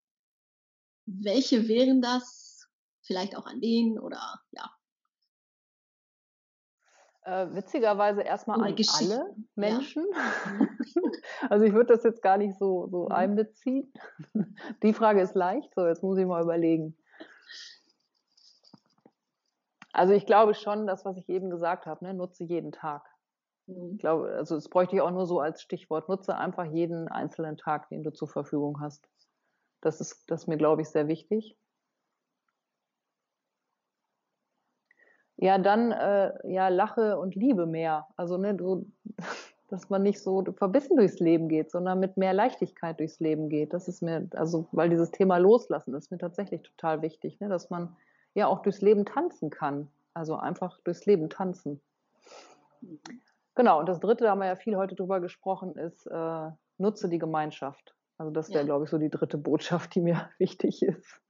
Welche wären das? Vielleicht auch an denen oder ja. Äh, witzigerweise erstmal an alle Menschen. Ja. [LAUGHS] also ich würde das jetzt gar nicht so, so mhm. einbeziehen. [LAUGHS] Die Frage ist leicht, so jetzt muss ich mal überlegen. Also ich glaube schon, das, was ich eben gesagt habe, ne, nutze jeden Tag. Mhm. Ich glaube, also das bräuchte ich auch nur so als Stichwort. Nutze einfach jeden einzelnen Tag, den du zur Verfügung hast. Das ist, das ist mir, glaube ich, sehr wichtig. Ja, dann äh, ja, lache und liebe mehr. Also, ne, du, [LAUGHS] dass man nicht so verbissen durchs Leben geht, sondern mit mehr Leichtigkeit durchs Leben geht. Das ist mir, also, weil dieses Thema Loslassen ist mir tatsächlich total wichtig, ne, dass man ja auch durchs Leben tanzen kann. Also einfach durchs Leben tanzen. Genau, und das dritte, da haben wir ja viel heute drüber gesprochen, ist, äh, nutze die Gemeinschaft. Also das wäre, ja. glaube ich, so die dritte Botschaft, die mir [LAUGHS] wichtig ist.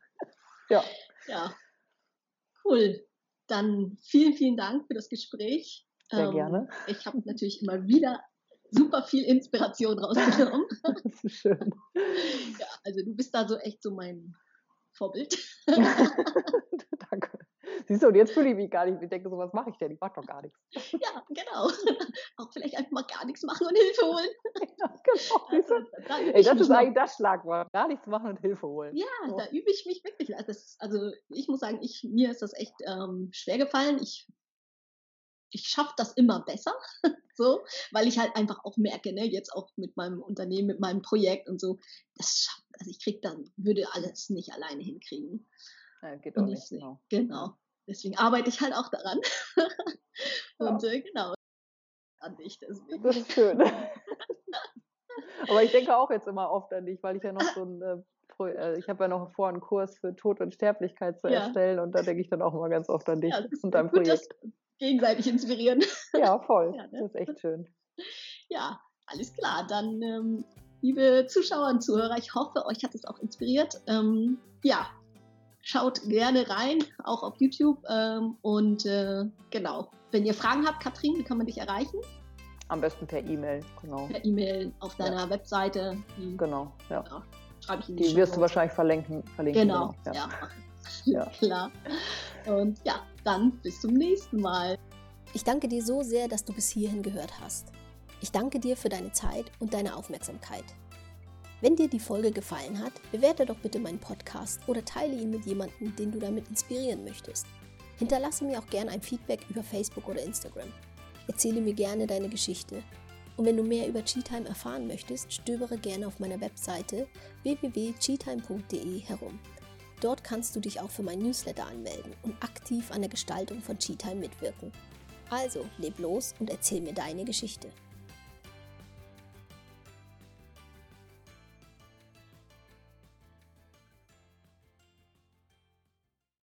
ja. Ja. Cool. Dann vielen, vielen Dank für das Gespräch. Sehr ähm, gerne. Ich habe natürlich immer wieder super viel Inspiration rausgenommen. [LAUGHS] das ist schön. Ja, also du bist da so echt so mein Vorbild. [LAUGHS] [LAUGHS] Danke. Siehst du, und jetzt fühle ich mich gar nicht. Ich denke so, was mache ich denn? Ich mache doch gar nichts. Ja, genau. [LAUGHS] Auch vielleicht einfach mal gar nichts machen und Hilfe holen. [LAUGHS] Ja, genau. Also, da Ey, das ist eigentlich das Schlagwort. Gar nichts machen und Hilfe holen. Ja, so. da übe ich mich wirklich. Also, das, also ich muss sagen, ich, mir ist das echt ähm, schwer gefallen. Ich ich schaffe das immer besser, [LAUGHS] so, weil ich halt einfach auch merke, ne, jetzt auch mit meinem Unternehmen, mit meinem Projekt und so, das schafft, also ich krieg dann, würde alles nicht alleine hinkriegen. Ja, geht auch nicht. Genau. genau. Deswegen arbeite ich halt auch daran. [LAUGHS] und ja. äh, genau. An dich deswegen. Das ist schön. [LAUGHS] Aber ich denke auch jetzt immer oft an dich, weil ich ja noch so ein äh, äh, ich habe ja noch vor, einen Kurs für Tod und Sterblichkeit zu ja. erstellen und da denke ich dann auch immer ganz oft an dich ja, und dein Projekt. gegenseitig inspirieren. [LAUGHS] Ja, voll. Ja, ne? Das ist echt schön. Ja, alles klar. Dann, ähm, liebe Zuschauer und Zuhörer, ich hoffe, euch hat es auch inspiriert. Ähm, ja, Schaut gerne rein, auch auf YouTube. Ähm, und äh, genau, wenn ihr Fragen habt, Katrin, wie kann man dich erreichen? Am besten per E-Mail, genau. Per E-Mail auf deiner ja. Webseite. Die, genau, ja. ja schreibe ich in die, die wirst du wahrscheinlich verlinken. verlinken genau, genau. ja. [LAUGHS] ja. Klar. Und ja, dann bis zum nächsten Mal. Ich danke dir so sehr, dass du bis hierhin gehört hast. Ich danke dir für deine Zeit und deine Aufmerksamkeit. Wenn dir die Folge gefallen hat, bewerte doch bitte meinen Podcast oder teile ihn mit jemandem, den du damit inspirieren möchtest. Hinterlasse mir auch gerne ein Feedback über Facebook oder Instagram. Erzähle mir gerne deine Geschichte. Und wenn du mehr über Cheatime erfahren möchtest, stöbere gerne auf meiner Webseite www.cheatime.de herum. Dort kannst du dich auch für mein Newsletter anmelden und aktiv an der Gestaltung von Cheatime mitwirken. Also, leb los und erzähl mir deine Geschichte.